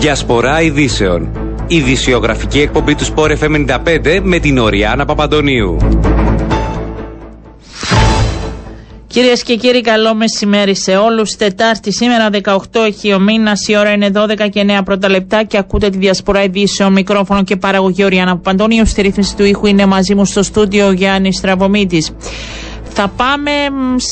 Διασπορά ειδήσεων. Ειδησιογραφική εκπομπή του Sport FM 95 με την Οριάνα Παπαντονίου. Κυρίες και κύριοι, καλό μεσημέρι σε όλους. Τετάρτη σήμερα, 18 έχει ο μήνας, η ώρα είναι 12 και 9 πρώτα λεπτά και ακούτε τη διασπορά ειδήσεων, μικρόφωνο και παραγωγή Οριάννα Παπαντονίου. Στη ρύθμιση του ήχου είναι μαζί μου στο στούντιο Γιάννης Στραβωμίτης. Θα πάμε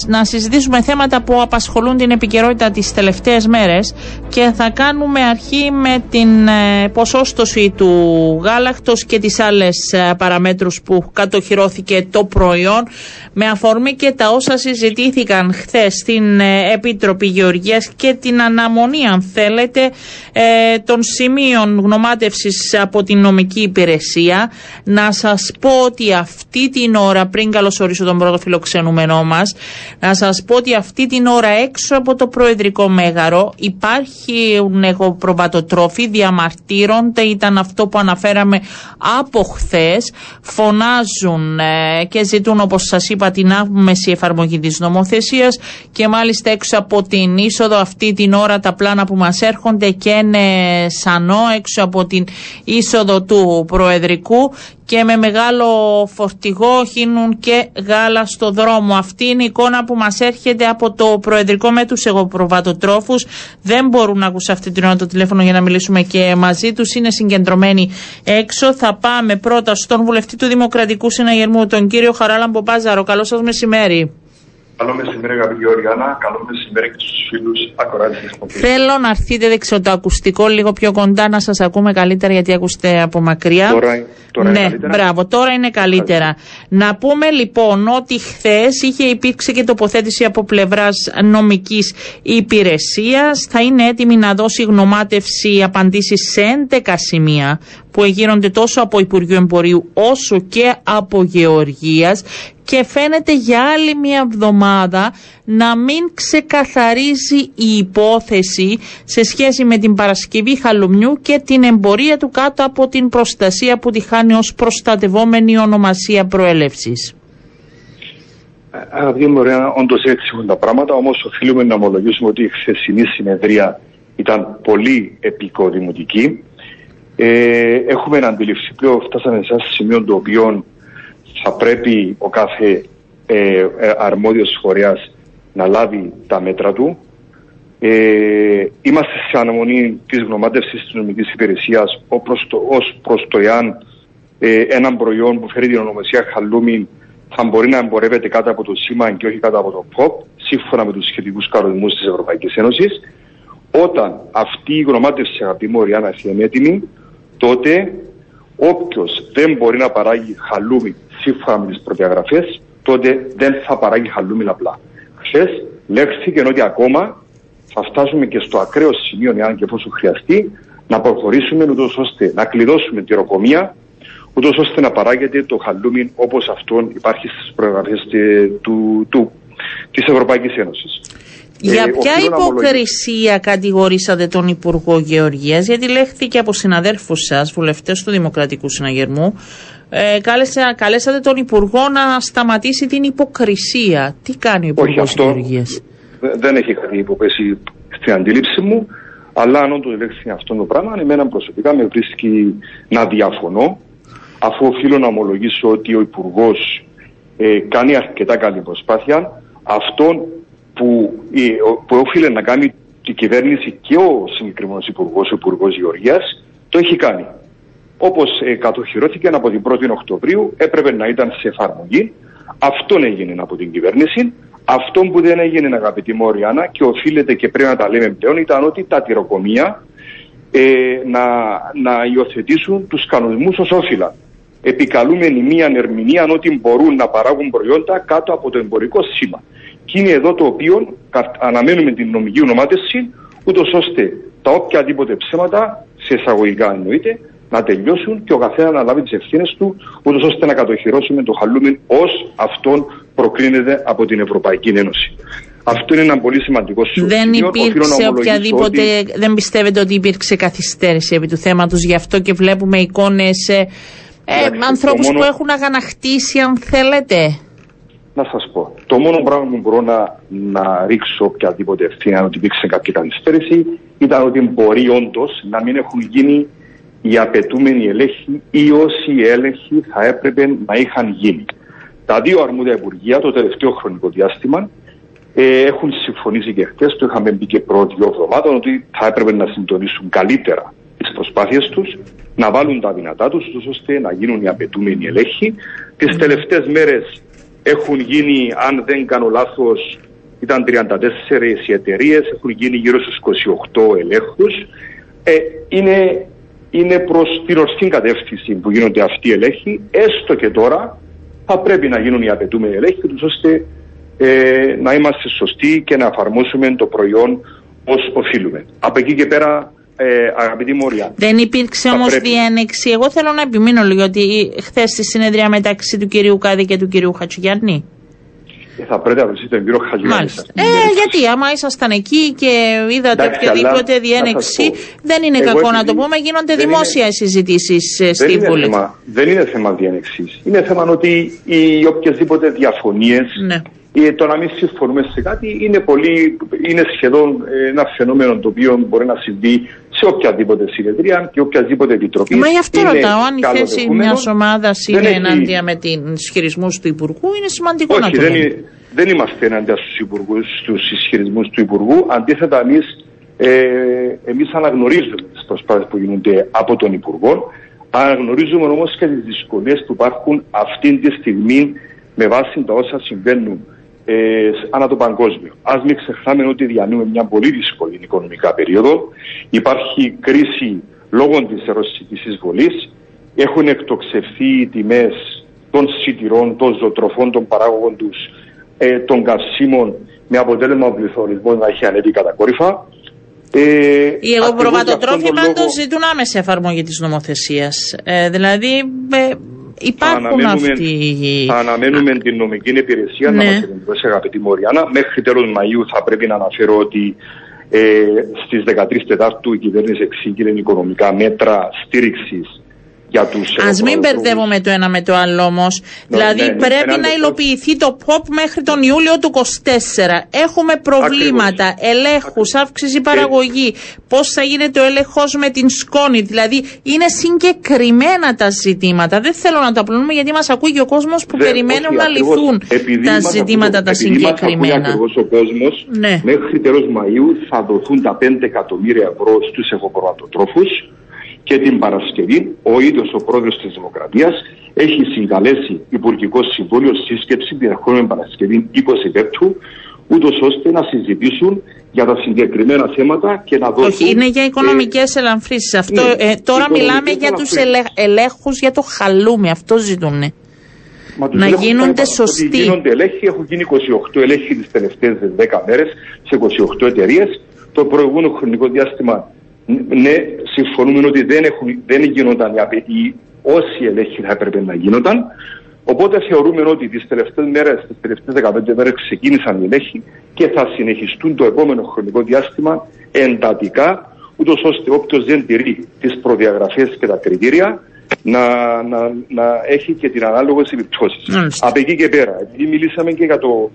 να συζητήσουμε θέματα που απασχολούν την επικαιρότητα τις τελευταίες μέρες και θα κάνουμε αρχή με την ε, ποσόστοση του γάλακτος και τις άλλες ε, παραμέτρους που κατοχυρώθηκε το προϊόν με αφορμή και τα όσα συζητήθηκαν χθες στην ε, Επίτροπη Γεωργίας και την αναμονή αν θέλετε των σημείων γνωμάτευσης από την νομική υπηρεσία. Να σας πω ότι αυτή την ώρα πριν καλωσορίσω τον πρώτο φιλοξενό φιλοξενούμενό μας. Να σας πω ότι αυτή την ώρα έξω από το Προεδρικό Μέγαρο υπάρχουν εγωπροβατοτρόφοι, διαμαρτύρονται, ήταν αυτό που αναφέραμε από χθες. Φωνάζουν ε, και ζητούν, όπως σας είπα, την άμεση εφαρμογή της νομοθεσίας και μάλιστα έξω από την είσοδο αυτή την ώρα τα πλάνα που μας έρχονται και είναι σανό έξω από την είσοδο του Προεδρικού και με μεγάλο φορτηγό χύνουν και γάλα στο δρόμο. Αυτή είναι η εικόνα που μας έρχεται από το Προεδρικό με τους εγωπροβατοτρόφους. Δεν μπορούν να ακούσουν αυτή την ώρα το τηλέφωνο για να μιλήσουμε και μαζί τους. Είναι συγκεντρωμένοι έξω. Θα πάμε πρώτα στον βουλευτή του Δημοκρατικού Συναγερμού, τον κύριο Χαράλαμπο Πάζαρο. Καλό σας μεσημέρι. Καλό μεσημέρι, αγαπητή Οριάννα. Καλό μεσημέρι και στους φίλους ακροάτες της εκπομπής. Θέλω να έρθετε δεξιό το ακουστικό λίγο πιο κοντά να σας ακούμε καλύτερα γιατί ακούστε από μακριά. Τώρα, τώρα ναι, είναι καλύτερα. μπράβο, τώρα είναι καλύτερα. Να πούμε λοιπόν ότι χθες είχε υπήρξει και τοποθέτηση από πλευράς νομικής υπηρεσίας. Θα είναι έτοιμη να δώσει γνωμάτευση απαντήσεις σε 11 σημεία που εγείρονται τόσο από Υπουργείο Εμπορίου όσο και από Γεωργίας και φαίνεται για άλλη μια εβδομάδα να μην ξεκαθαρίζει η υπόθεση σε σχέση με την Παρασκευή Χαλουμιού και την εμπορία του κάτω από την προστασία που τη χάνει ως προστατευόμενη ονομασία προέλευσης. Αγαπητοί μου, ωραία, όντως έτσι έχουν τα πράγματα, όμως οφείλουμε να ομολογήσουμε ότι η χθεσινή συνεδρία ήταν πολύ επικοδημοτική. Ε, έχουμε αντιληφθεί πλέον, φτάσαμε σε ένα σημείο το οποίο θα πρέπει ο κάθε ε, ε, αρμόδιος φορέας να λάβει τα μέτρα του. Ε, είμαστε σε αναμονή της γνωμάτευσης της νομικής υπηρεσίας ως, το, ως προς το εάν ε, ένα προϊόν που φέρει την ονομασία χαλούμι θα μπορεί να εμπορεύεται κάτω από το σήμα και όχι κάτω από το ΠΟΠ, σύμφωνα με τους σχετικούς κανονισμούς της Ευρωπαϊκής Ένωσης. Όταν αυτή η γνωμάτευση, αγαπητή μου Ριάννα, είναι έτοιμη, τότε όποιος δεν μπορεί να παράγει χαλούμι σύμφωνα με τις προδιαγραφές, τότε δεν θα παράγει χαλούμι απλά. Χθες λέχθηκε ότι ακόμα θα φτάσουμε και στο ακραίο σημείο, εάν και εφόσον χρειαστεί, να προχωρήσουμε ούτως ώστε να κλειδώσουμε τη ροκομεία, ούτως ώστε να παράγεται το χαλούμι όπως αυτόν υπάρχει στις προδιαγραφές του, του, της Ευρωπαϊκής Ένωσης. Για ε, ποια υποκρισία κατηγορήσατε τον Υπουργό Γεωργίας, γιατί λέχθηκε από συναδέρφους σας, βουλευτές του Δημοκρατικού Συναγερμού, ε, κάλεσα, καλέσατε τον Υπουργό να σταματήσει την υποκρισία. Τι κάνει ο Υπουργός Γεωργίας; Δεν έχει κάτι υποπέσει στην αντίληψη μου, αλλά αν όντως ελέγχθη αυτό το πράγμα, εμένα προσωπικά με βρίσκει να διαφωνώ, αφού οφείλω να ομολογήσω ότι ο Υπουργός ε, κάνει αρκετά καλή προσπάθεια. Αυτόν που, που οφείλει να κάνει η κυβέρνηση και ο συγκεκριμένος υπουργός, ο Υπουργός Γεωργίας, το έχει κάνει. Όπως ε, κατοχυρώθηκε από την 1η Οκτωβρίου, έπρεπε να ήταν σε εφαρμογή. Αυτόν έγινε από την κυβέρνηση. Αυτό που δεν έγινε, αγαπητή Μόριανα, και οφείλεται και πρέπει να τα λέμε πλέον, ήταν ότι τα τυροκομεία ε, να, να υιοθετήσουν τους κανονισμούς ως όφυλα. Επικαλούμενη μία ερμηνεία ότι μπορούν να παράγουν προϊόντα κάτω από το εμπορικό σήμα. Και είναι εδώ το οποίο αναμένουμε την νομική ονομάτευση, ούτως ώστε τα οποιαδήποτε ψέματα, σε εισαγωγικά εννοείται, να τελειώσουν και ο καθένας να λάβει τις ευθύνες του, ούτως ώστε να κατοχυρώσουμε το χαλούμιν ως αυτόν προκρίνεται από την Ευρωπαϊκή Ένωση. Αυτό είναι ένα πολύ σημαντικό σημείο. Δεν υπήρξε οποιαδήποτε, ότι... δεν πιστεύετε ότι υπήρξε καθυστέρηση επί του θέματος, γι' αυτό και βλέπουμε εικόνες ε, ε, ανθρώπους μόνο... που έχουν αγαναχτίσει αν θέλετε. να σας πω. Το μόνο πράγμα που μπορώ να, να ρίξω οποιαδήποτε ευθύνη, αν ότι υπήρξε κάποια καθυστέρηση, ήταν ότι μπορεί όντως να μην έχουν γίνει οι απαιτούμενοι ελέγχοι ή όσοι έλεγχοι θα έπρεπε να είχαν γίνει. Τα δύο αρμόδια υπουργεία το τελευταίο χρονικό διάστημα ε, έχουν συμφωνήσει και χθες, το είχαμε μπει και πρώτη δύο εβδομάδων, ότι θα έπρεπε να συντονίσουν καλύτερα τις προσπάθειες τους, να βάλουν τα δυνατά τους, ώστε να γίνουν οι απαιτούμενοι ελέγχοι. Τις τελευταίες μέρες έχουν γίνει, αν δεν κάνω λάθος, ήταν 34 οι εταιρείες, έχουν γίνει γύρω στους 28 ελέγχους. Ε, είναι, είναι προς την ορθή κατεύθυνση που γίνονται αυτοί οι ελέγχοι, έστω και τώρα θα πρέπει να γίνουν οι απαιτούμενοι ελέγχοι, ώστε ε, να είμαστε σωστοί και να εφαρμόσουμε το προϊόν ως οφείλουμε. Από εκεί και πέρα, ε, αγαπητή Μόρια. Δεν υπήρξε όμως πρέπει... διένεξη. Εγώ θέλω να επιμείνω λίγο ότι χθες στη συνεδρία μεταξύ του κυρίου Κάδη και του κυρίου Χατσουγιάννη. Ε, θα πρέπει να βρει τον κύριο Χατζηγιάννη. Ε, γιατί άμα ήσασταν εκεί και είδατε οποιαδήποτε διένεξη, δεν είναι Εγώ κακό να το πούμε, γίνονται δημόσια συζητήσεις ε, στη Βουλή. Δεν είναι θέμα διένεξης. Είναι θέμα ότι οι οποιασδήποτε διαφωνίες ναι το να μην συμφωνούμε σε κάτι είναι, πολύ, είναι σχεδόν ένα φαινόμενο το οποίο μπορεί να συμβεί σε οποιαδήποτε συνεδρία και οποιαδήποτε επιτροπή. Μα γι' αυτό ρωτάω, αν η θέση μιας ομάδας είναι έχει... ενάντια με την ισχυρισμούς του Υπουργού, είναι σημαντικό Όχι, να το δεν, είναι, δεν είμαστε ενάντια στους ισχυρισμούς του Υπουργού. Αντίθετα, εμείς ε, εμείς αναγνωρίζουμε τις προσπάθειες που γίνονται από τον Υπουργό. Αναγνωρίζουμε όμως και τις δυσκολίες που υπάρχουν αυτή τη στιγμή με βάση τα όσα συμβαίνουν ε, ανά το παγκόσμιο. Α μην ξεχνάμε ότι διανύουμε μια πολύ δύσκολη οικονομικά περίοδο. Υπάρχει κρίση λόγω της ρωσικής εισβολής. Έχουν εκτοξευθεί οι τιμές των σιτηρών, των ζωοτροφών, των παράγωγων τους, ε, των καυσίμων, με αποτέλεσμα ο πληθωρισμός να έχει ανέβει κατακόρυφα. Ε, Οι εγωπροβατοτρόφοι πάντως ζητούν άμεση εφαρμογή της νομοθεσίας. Ε, δηλαδή, ε, υπάρχουν αυτοί. Θα αναμένουμε την νομική υπηρεσία ναι. να μας ενημερώσει, αγαπητή Μοριάννα. Μέχρι τέλος Μαΐου θα πρέπει να αναφέρω ότι ε, στις 13 Τετάρτου η κυβέρνηση εξήγηλε οικονομικά μέτρα στήριξης για τους Ας μην μπερδεύουμε το ένα με το άλλο όμως. Ναι, δηλαδή ναι, ναι, πρέπει να υλοποιηθεί το ΠΟΠ μέχρι τον Ιούλιο του 24. Έχουμε προβλήματα, ελέγχους, αύξηση παραγωγή. Πώς θα γίνεται ο έλεγχος με την σκόνη. Δηλαδή είναι συγκεκριμένα τα ζητήματα. Δεν θέλω να τα απλώνουμε γιατί μας ακούει και ο κόσμος που περιμένουν να λυθούν τα ζητήματα τα συγκεκριμένα. ο κόσμος, ναι. μέχρι τέλος Μαΐου θα δοθούν τα 5 εκατομμύρια ευρώ στους εγωπροατοτρόφους και την Παρασκευή ο ίδιος ο πρόεδρος της Δημοκρατίας έχει συγκαλέσει Υπουργικό Συμβούλιο σύσκεψη την ερχόμενη Παρασκευή 20 Πέπτου, ούτως ώστε να συζητήσουν για τα συγκεκριμένα θέματα και να δώσουν. Όχι, είναι για οικονομικές ε, ελαφρύσει. Αυτό, ναι, ε, τώρα μιλάμε για τους ελε, ελέγχους για το χαλούμι. Αυτό ζητούν. να γίνονται σωστοί. Γίνονται ελέγχοι, έχουν γίνει 28 ελέγχοι τις τελευταίες 10 μέρες σε 28 εταιρείες. Το προηγούμενο χρονικό διάστημα ναι, συμφωνούμε ότι δεν, έχουν, δεν γίνονταν οι απαιτοί όσοι ελέγχοι θα έπρεπε να γίνονταν. Οπότε θεωρούμε ότι τις τελευταίες μέρες, τις τελευταίες 15 μέρες ξεκίνησαν οι ελέγχοι και θα συνεχιστούν το επόμενο χρονικό διάστημα εντατικά, ούτως ώστε όποιος δεν τηρεί τις προδιαγραφές και τα κριτήρια να, να, να έχει και την ανάλογη επιπτώσεις. Από εκεί και πέρα, επειδή μιλήσαμε και για το,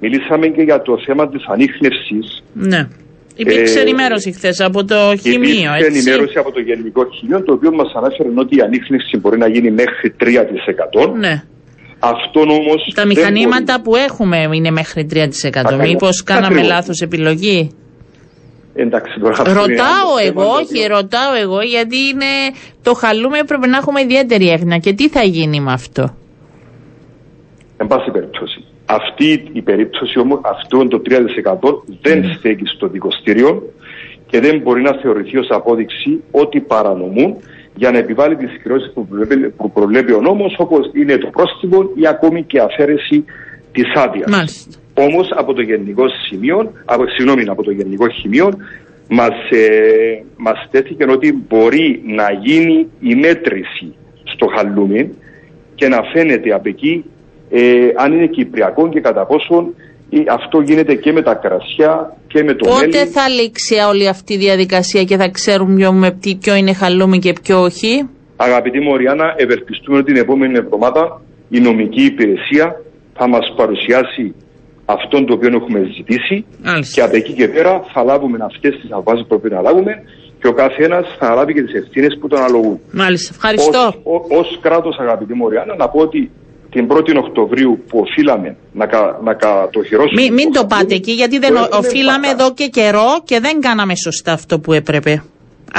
μιλήσαμε και για το θέμα της ανείχνευσης. Ναι. Υπήρξε ε, ενημέρωση χθες από το χημείο, υπήρξε έτσι; ενημέρωση από το γενικό χημείο, το οποίο μας ανάφερε ότι η ανείχνευση μπορεί να γίνει μέχρι 3%. Ναι. Αυτό όμως. Τα μηχανήματα που έχουμε είναι μέχρι 3%. Μήπως κάναμε λάθος επιλογή; Εντάξει, τώρα ρωτάω εγώ, όχι, ρωτάω εγώ, γιατί είναι το χαλούμε πρέπει να έχουμε ιδιαίτερη έγνοια. Και τι θα γίνει με αυτό; Εν πάση περιπτώσει. Αυτή η περίπτωση όμως, αυτό το 3% δεν mm. στέκει στο δικοστήριο και δεν μπορεί να θεωρηθεί ως απόδειξη ότι παρανομούν για να επιβάλλει τις κυρώσεις που, που προβλέπει ο νόμος όπως είναι το πρόστιμο ή ακόμη και αφαίρεση της άδειας. Όμως από το γενικό σημείο, από, συγγνώμη, από το γενικό χημείο μας, ε, μας τέθηκε ότι μπορεί να γίνει η μέτρηση στο χαλούμι και να φαίνεται από εκεί ε, αν είναι κυπριακό και κατά πόσον αυτό γίνεται και με τα κρασιά και με το Πότε μέλι. θα λήξει όλη αυτή η διαδικασία και θα ξέρουν ποιο, με, ποιο είναι χαλούμι και ποιο όχι; Αγαπητή Μωριάννα, ευελπιστούμε ότι την επόμενη εβδομάδα η νομική υπηρεσία θα μας παρουσιάσει αυτό το οποίο έχουμε ζητήσει Μάλιστα. και από εκεί και πέρα θα λάβουμε αυτές τις αποφάσεις που πρέπει να λάβουμε και ο καθένας θα λάβει και τις ευθύνες που τον αναλογούν. Μάλιστα. Ευχαριστώ. Ως, ως κράτος αγαπητή μου Ριάννα, να πω ότι την 1η Οκτωβρίου που οφείλαμε να, κα, να κατοχυρώσουμε... Μην, μην το πάτε χαλούμι, εκεί, γιατί δεν το ο- έχουμε οφείλαμε πατά. εδώ και καιρό και δεν κάναμε σωστά αυτό που έπρεπε.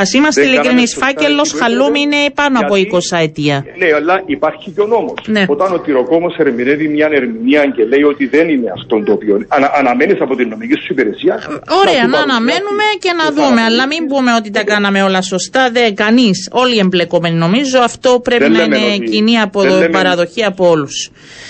Α είμαστε Δεν κάναμε ειλικρινεί. σωστά Φάκελος εκεί που χαλούμι έπρεπε, είναι πάνω από γιατί- 20 ετία. Ναι, αλλά υπάρχει και ο νόμος. Ναι. Όταν ο τυροκόμος ερμηνεύει μια ερμηνεία και λέει ότι δεν είναι αυτό το οποίο. Ανα, αναμένεις από την νομική σου υπηρεσία. Ωραία, σου να παρουσιάσει αναμένουμε και να το δούμε. παραπάνω. Αλλά μην πούμε ότι τα κάναμε όλα σωστά. Δεν κανείς. Όλοι οι εμπλεκόμενοι νομίζω. Αυτό πρέπει Δεν να λέμε είναι ότι- κοινή δεν αποδο- λέμε- παραδοχή από όλους.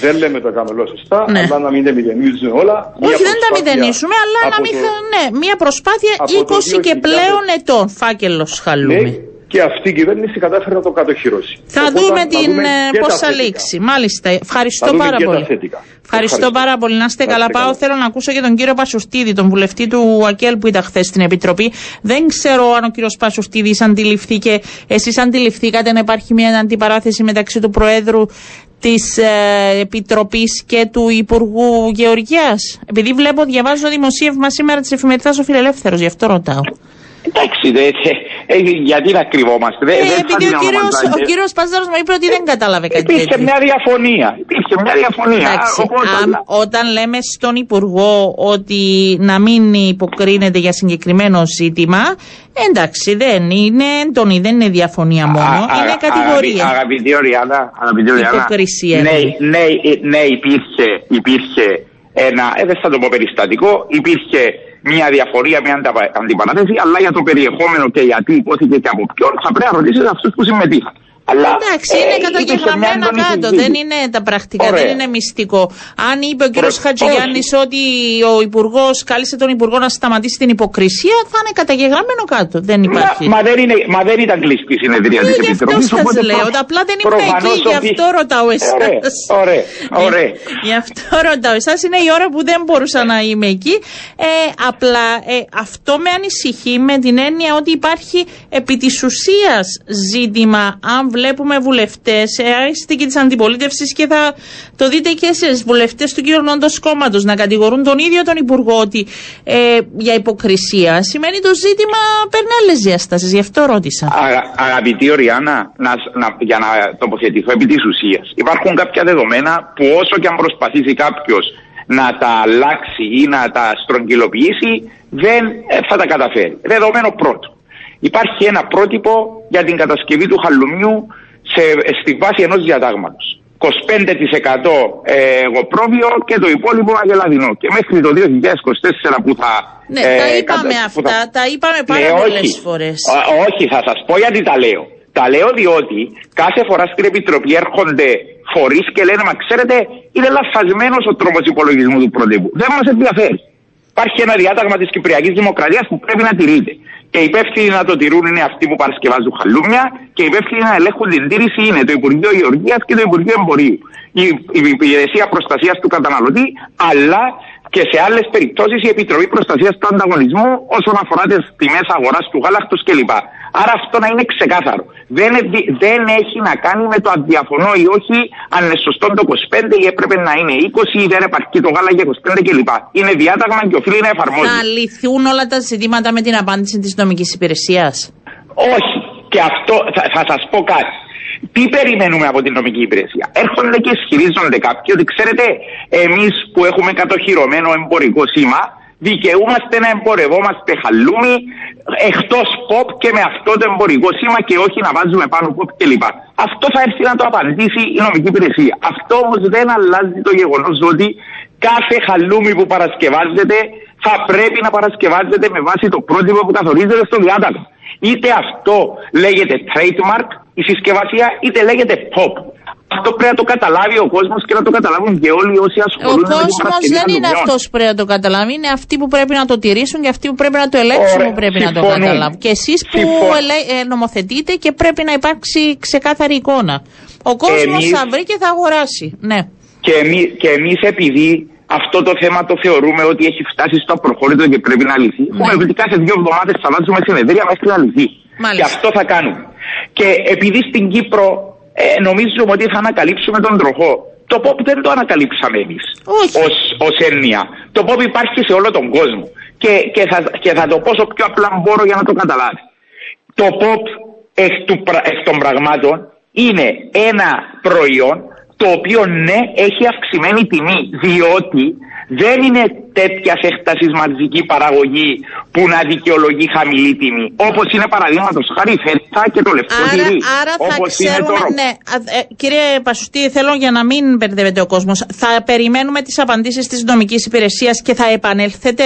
Δεν λέμε το κάνουμε όλα σωστά, Ναι. αλλά να μην τα μηδενίζουν όλα. Μια Όχι, δεν τα προσπάθεια μηδενίσουμε, αλλά να από μην. το- θα- Ναι, μια προσπάθεια από το 20 και 2000 πλέον ετών. Φάκελος Ναι, χαλούμι. και αυτή η κυβέρνηση κατάφερε να το κατοχυρώσει. Θα Οπότε, δούμε να την δούμε ε, και πώς τα θα θετικά. λήξει. Μάλιστα. Ευχαριστώ Θα δούμε πάρα και τα πολύ. θετικά. Ευχαριστώ Ευχαριστώ. πάρα πολύ. Να είστε Να καλά. είστε Πάω. καλά. Θέλω να ακούσω και τον κύριο Πασουστίδη, τον βουλευτή του ΑΚΕΛ που ήταν χθες στην Επιτροπή. Δεν ξέρω αν ο κύριος Πασουστίδης αντιληφθήκε, εσείς αντιληφθήκατε να υπάρχει μια αντιπαράθεση μεταξύ του Προέδρου της ε, Επιτροπής και του Υπουργού Γεωργίας. Επειδή βλέπω, διαβάζω δημοσίευμα σήμερα της εφημερίδας Ο Φιλελεύθερος, γι' αυτό ρωτάω. Εντάξει, δε, ε, γιατί να κρυβόμαστε. Δεν, Ε, δεν θα επειδή ο την κύριος, ονομάζατε. ο κύριος Παζάρος μου είπε ότι δεν κατάλαβε κάτι Υπήρχε τέτοιο. μια διαφωνία. Υπήρχε μια διαφωνία. Εντάξει, Οπότε, αμ- όταν λέμε στον Υπουργό ότι να μην υποκρίνεται για συγκεκριμένο ζήτημα, εντάξει, δεν είναι έντονη, δεν είναι διαφωνία μόνο, α- είναι αγα- κατηγορία. αγαπη- Αγαπητή Οριάννα, αγαπητή Οριάννα. Υποκρισία Ναι, είναι. ναι, ε, ναι, υπήρχε, υπήρχε ένα, ε, δεν θα το πω περιστατικό, υπήρχε μια διαφορία, μια αντα- αντιπαράθεση, αλλά για το περιεχόμενο και γιατί υπόθηκε και από ποιον θα πρέπει να ρωτήσετε αυτούς που συμμετείχαν. Αλλά, Εντάξει, ε, είναι υπήρχε μια καταγεγραμμένα έντονη κάτω, συζήτηση. δεν είναι τα πρακτικά, Ωραία. δεν είναι μυστικό. Αν είπε ο κύριος Προ- Χατζηγιάννης ότι ο Υπουργός κάλεσε τον Υπουργό να σταματήσει την υποκρισία, θα είναι καταγεγραμμένο κάτω. Δεν υπάρχει. Μα, μα, δεν είναι, μα δεν ήταν κλειστή η συνεδρία Ε, της γι' αυτός Επιτροπής. σας οπότε λέω, προ- απλά δεν ήμουν προφανώς εκεί, γι' ότι- αυτό ρωτάω εσάς. Ωραία, ωραία, ωραία. Γι' αυτό ρωτάω εσάς, είναι η ώρα που δεν μπορούσα να είμαι εκεί. Ε, απλά ε, αυτό με ανησυχεί με την έννοια ότι υπάρχει επί της ουσίας ζήτημα αν βλέπουμε βουλευτές, ε, είστε και της αντιπολίτευσης και θα το δείτε και εσείς, βουλευτές του κυβερνώντος κόμματος να κατηγορούν τον ίδιο τον Υπουργό ότι ε, για υποκρισία σημαίνει το ζήτημα παίρνει άλλες διαστάσεις, γι' αυτό ρώτησα. Αγα, αγαπητή Οριάννα, να, να, για να τοποθετηθώ επί της ουσίας. Υπάρχουν κάποια δεδομένα που όσο και αν προσπαθήσει κάποιος να τα αλλάξει ή να τα στρογγυλοποιήσει, δεν ε, θα τα καταφέρει. Δεδομένο πρώτο. Υπάρχει ένα πρότυπο για την κατασκευή του χαλουμιού σε, στη βάση ενός διατάγματος. 25% ε, εγωπρόβιο και το υπόλοιπο αγελαδινό. Και μέχρι το 2024 που θα... Ναι, ε, τα είπαμε κατα- που αυτά, θα- τα είπαμε πάρα Ναι, πολλές όχι. φορές. Ω- όχι, θα σας πω γιατί τα λέω. Τα λέω διότι κάθε φορά στην Επιτροπή έρχονται φορείς και λένε Μα ξέρετε, είναι λαθασμένος ο τρόπος υπολογισμού του προτύπου. Δεν μας ενδιαφέρει. Υπάρχει ένα διάταγμα της Κυπριακής Δημοκρατίας που πρέπει να τηρείται. Και οι υπεύθυνοι να το τηρούν είναι αυτοί που παρασκευάζουν χαλούμια και οι υπεύθυνοι να ελέγχουν την τήρηση είναι το Υπουργείο Γεωργίας και το Υπουργείο Εμπορίου. Η, η Υπηρεσία Προστασίας του Καταναλωτή, αλλά και σε άλλες περιπτώσεις η Επιτροπή Προστασίας του Ανταγωνισμού όσον αφορά τις τιμές αγοράς του γάλακτος κλπ. Άρα αυτό να είναι ξεκάθαρο. Δεν, ε- δεν έχει να κάνει με το αν διαφωνώ ή όχι, αν είναι σωστό το 25 ή έπρεπε να είναι 20 ή δεν επαρκεί το γάλα για 25 κλπ. Είναι διάταγμα και οφείλει να εφαρμόζεται. Θα λυθούν όλα τα ζητήματα με την απάντηση της νομικής υπηρεσίας. Όχι. Και αυτό θα, θα σας πω κάτι. Τι περιμένουμε από την νομική υπηρεσία; Έρχονται και ισχυρίζονται κάποιοι ότι ξέρετε, εμείς που έχουμε κατοχυρωμένο εμπορικό σήμα, δικαιούμαστε να εμπορευόμαστε χαλούμι εκτός pop και με αυτό το εμπορικό σήμα και όχι να βάζουμε πάνω pop κλπ. Αυτό θα έρθει να το απαντήσει η νομική υπηρεσία. Αυτό όμως δεν αλλάζει το γεγονός ότι κάθε χαλούμι που παρασκευάζεται θα πρέπει να παρασκευάζεται με βάση το πρότυπο που καθορίζεται στο διάταγμα. Είτε αυτό λέγεται trademark, η συσκευασία, είτε λέγεται pop. Αυτό πρέπει να το καταλάβει ο κόσμος και να το καταλάβουν και όλοι όσοι Ο ασχολούνται με την κόσμος παρασκευή δεν είναι χαλουμιών. αυτός που πρέπει να το καταλάβει. Είναι αυτοί που πρέπει να το τηρήσουν και αυτοί που πρέπει να το ελέγξουν Ωραία, που πρέπει να το συμφωνούμε. καταλάβουν. Και εσείς που Συμφωνώ. ελε- ε, νομοθετείτε και πρέπει να υπάρξει ξεκάθαρη εικόνα. Ο κόσμος Εμείς- θα βρει και θα αγοράσει. Ναι. Και, εμεί, και εμείς επειδή αυτό το θέμα το θεωρούμε ότι έχει φτάσει στο απροχώρητο και πρέπει να λυθεί. Ναι. Έχουμε πει κάθε δύο εβδομάδες θα βάζουμε συνεδρία μέχρι να λυθεί. Μάλιστα. Και αυτό θα κάνουμε. Και επειδή στην Κύπρο ε, νομίζουμε ότι θα ανακαλύψουμε τον τροχό. Το pop δεν το ανακαλύψαμε εμείς Όχι. ως, ως έννοια. Το pop υπάρχει σε όλο τον κόσμο. Και, και, θα, και θα το πω όσο πιο απλά μπορώ για να το καταλάβει. Το pop εκ, του, πρα- εκ των πραγμάτων είναι ένα προϊόν το οποίο ναι έχει αυξημένη τιμή διότι δεν είναι τέτοια έκταση μαζική παραγωγή που να δικαιολογεί χαμηλή τιμή. Όπως είναι παραδείγματος χάρη η φέτα και το λευκό Άρα, τυρί. άρα θα Όπως είναι ξέρουμε. το ρο- Ναι, α- ε, κύριε Πασουστή, θέλω για να μην μπερδεύεται ο κόσμος. Θα περιμένουμε τις απαντήσεις της νομικής υπηρεσίας και θα επανέλθετε;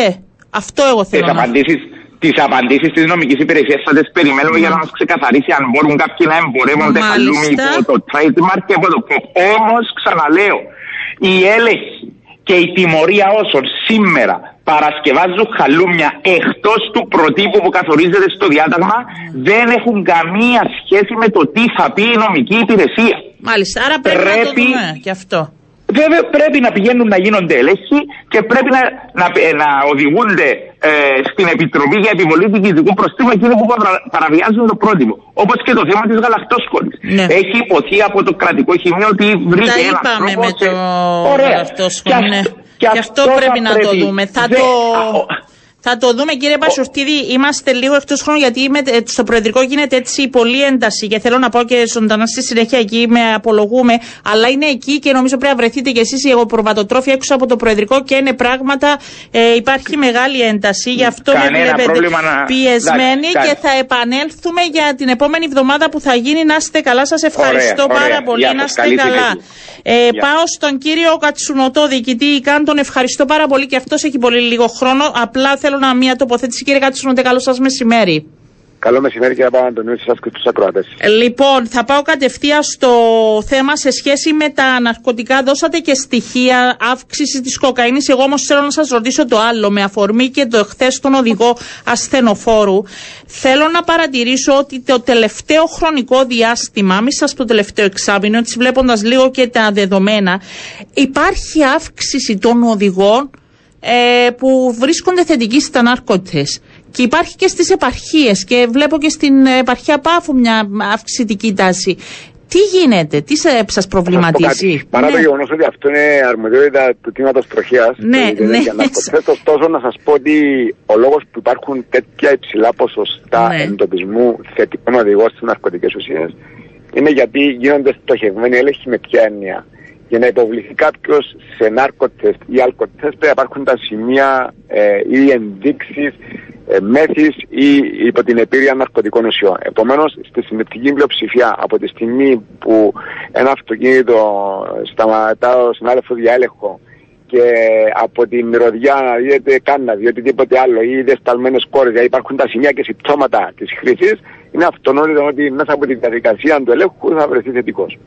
Αυτό εγώ Τις θέλω να απαντήσεις τις απαντήσεις της νομικής υπηρεσίας θα τις περιμένουμε για να μας ξεκαθαρίσει αν μπορούν κάποιοι να εμπορεύονται Μάλιστα. χαλούμι υπό το trademark και από το pop. Όμως, ξαναλέω, η έλεγχη και η τιμωρία όσων σήμερα παρασκευάζουν χαλούμια εκτός του προτύπου που καθορίζεται στο διάταγμα δεν έχουν καμία σχέση με το τι θα πει η νομική υπηρεσία. Μάλιστα. Άρα πρέπει, να το Πρέπει- δούμε και αυτό. Βέβαια πρέπει να πηγαίνουν να γίνονται έλεγχοι και πρέπει να, να, ε, να οδηγούνται ε, στην Επιτροπή για επιβολή του διοικητικού προστήμου εκείνοι που παρα- παραβιάζουν το πρότυπο. Όπως και το θέμα της γαλακτόσκονη. Ναι. Έχει υποθεί από το κρατικό χημείο ότι βρήκε Τα ένα είπαμε τρόπο με σε- το Ωραία. γαλακτόσκονη, Και ναι. αυτό- Και αυτό πρέπει θα να το δούμε. Θα Δεν- το- Α, ο- Θα το δούμε κύριε Πασουρτίδη, είμαστε λίγο εκτός χρόνου γιατί με- ε, στο Προεδρικό γίνεται έτσι πολύ ένταση και θέλω να πω και ζωντανά στη συνέχεια εκεί με απολογούμε, αλλά είναι εκεί και νομίζω πρέπει να βρεθείτε κι εσείς οι εγωπροβατοτρόφοι έξω από το Προεδρικό και είναι πράγματα, ε, υπάρχει μεγάλη ένταση, γι' αυτό με Κανένα βλέπετε πρόβλημα να- πιεσμένοι Εντάξει, και εντάξει. θα επανέλθουμε για την επόμενη εβδομάδα που θα γίνει. Να είστε καλά, σας ευχαριστώ Ωραία, πάρα ωραία. πολύ, Γεια να σας, είστε καλή καλά. συνέχεια. Ε, Γεια. πάω στον κύριο Κατσουνοτό, διοικητή ΙΚΑΝ. Τον ευχαριστώ πάρα πολύ και αυτός έχει πολύ λίγο χρόνο. Απλά θέλω να μια τοποθέτηση. Κύριε Κατσουνοτέ, καλό σας μεσημέρι. Καλό μεσημέρι κύριε Παπαντονίου, σας και τους ακροατές. Ε, Λοιπόν, θα πάω κατευθείαν στο θέμα σε σχέση με τα ναρκωτικά. Δώσατε και στοιχεία αύξησης της κοκαίνης. Εγώ όμως θέλω να σας ρωτήσω το άλλο, με αφορμή και το εχθέ τον οδηγό ασθενοφόρου. Θέλω να παρατηρήσω ότι το τελευταίο χρονικό διάστημα, μη σας το τελευταίο εξάμεινο, έτσι βλέποντας λίγο και τα δεδομένα, υπάρχει αύξηση των οδηγών ε, που βρίσκονται θετικοί στα ναρκώτες. Και υπάρχει και στις επαρχίες και βλέπω και στην επαρχία Πάφου μια αυξητική τάση. Τι γίνεται, τι σε, σας Θα σας πω προβληματίζει; κάτι. Παρά το Ναι. γεγονός ότι αυτό είναι αρμοδιότητα του τμήματος τροχέας, Ναι, ναι. ωστόσο να σας πω ότι ο λόγος που υπάρχουν τέτοια υψηλά ποσοστά Ναι. εντοπισμού θετικών οδηγών στις ναρκωτικέ ουσίες είναι γιατί γίνονται στοχευμένοι έλεγχοι με ποια έννοια. Για να υποβληθεί κάποιος σε νάρκοτε ή αλκοτές πρέπει να υπάρχουν τα σημεία ε, ή ενδείξεις ε, μέθης ή υπό την επίρρεια ναρκωτικών ουσιών. Επομένως, στη συντριπτική πλειοψηφία από τη στιγμή που ένα αυτοκίνητο σταματά ο συνάδελφος για έλεγχο και από την μυρωδιά να δείτε κάνναβη ή οτιδήποτε άλλο ή δεσταλμένε κόρες, δηλαδή υπάρχουν τα σημεία και συμπτώματα της χρήσης, είναι αυτονόητο ότι μέσα από τη διαδικασία του ελέγχου θα βρεθεί θετικός.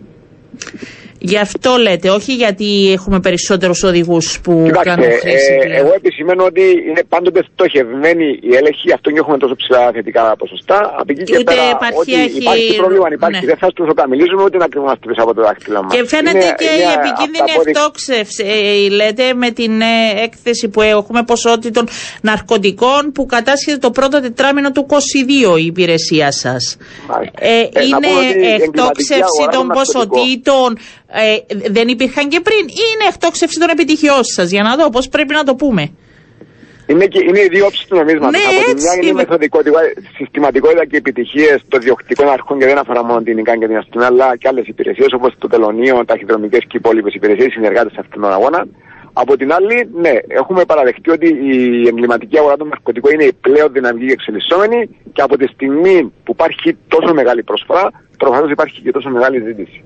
Γι' αυτό λέτε, όχι γιατί έχουμε περισσότερους οδηγούς που Κοιτάξτε, κάνουν χρήση ε, πλέον. εγώ επισημαίνω ότι είναι πάντοτε στοχευμένη η έλεγχη, αυτό και έχουμε τόσο ψηλά θετικά ποσοστά. Από εκεί και Ούτε πέρα, επαρχία ότι έχει- υπάρχει πρόβλημα, αν υπάρχει, ναι. δεν θα του οκαμιλίζουμε ούτε να κρυβόμαστε πίσω από το δάχτυλο μας. Και φαίνεται και η επικίνδυνη εκτόξευση, ε, λέτε, με την ε, έκθεση που έχουμε ποσότητων ναρκωτικών που κατάσχεται το πρώτο τετράμινο του 22 η υπηρεσία σας. Μάλιστα. Ε, Ε, να είναι πούμε ότι η εγκληματική εκτόξευση αγορά των των ναρκωτικών- ποσοτήτων, ε, δεν υπήρχαν και πριν ή είναι εκτόξευση των επιτυχιών σας, για να δω πώς πρέπει να το πούμε. Είναι, και, είναι οι δύο όψεις του νομίσματος. Ναι, από τη έτσι μια είναι η είμαι. μεθοδικότητα, συστηματικότητα και επιτυχίες των διοκτικών αρχών και δεν αφορά μόνο την ΙΚΑΝ και την αστυνομία, αλλά και άλλες υπηρεσίες όπως το τελωνίο, ταχυδρομικέ και οι υπόλοιπες υπηρεσίες, συνεργάτες σε αυτόν τον αγώνα. Από την άλλη, ναι, έχουμε παραδεχτεί ότι η εγκληματική αγορά των ναρκωτικών είναι η πλέον δυναμική και εξελισσόμενη και από τη στιγμή που υπάρχει τόσο μεγάλη προσφορά, προφανώς υπάρχει και τόσο μεγάλη ζήτηση.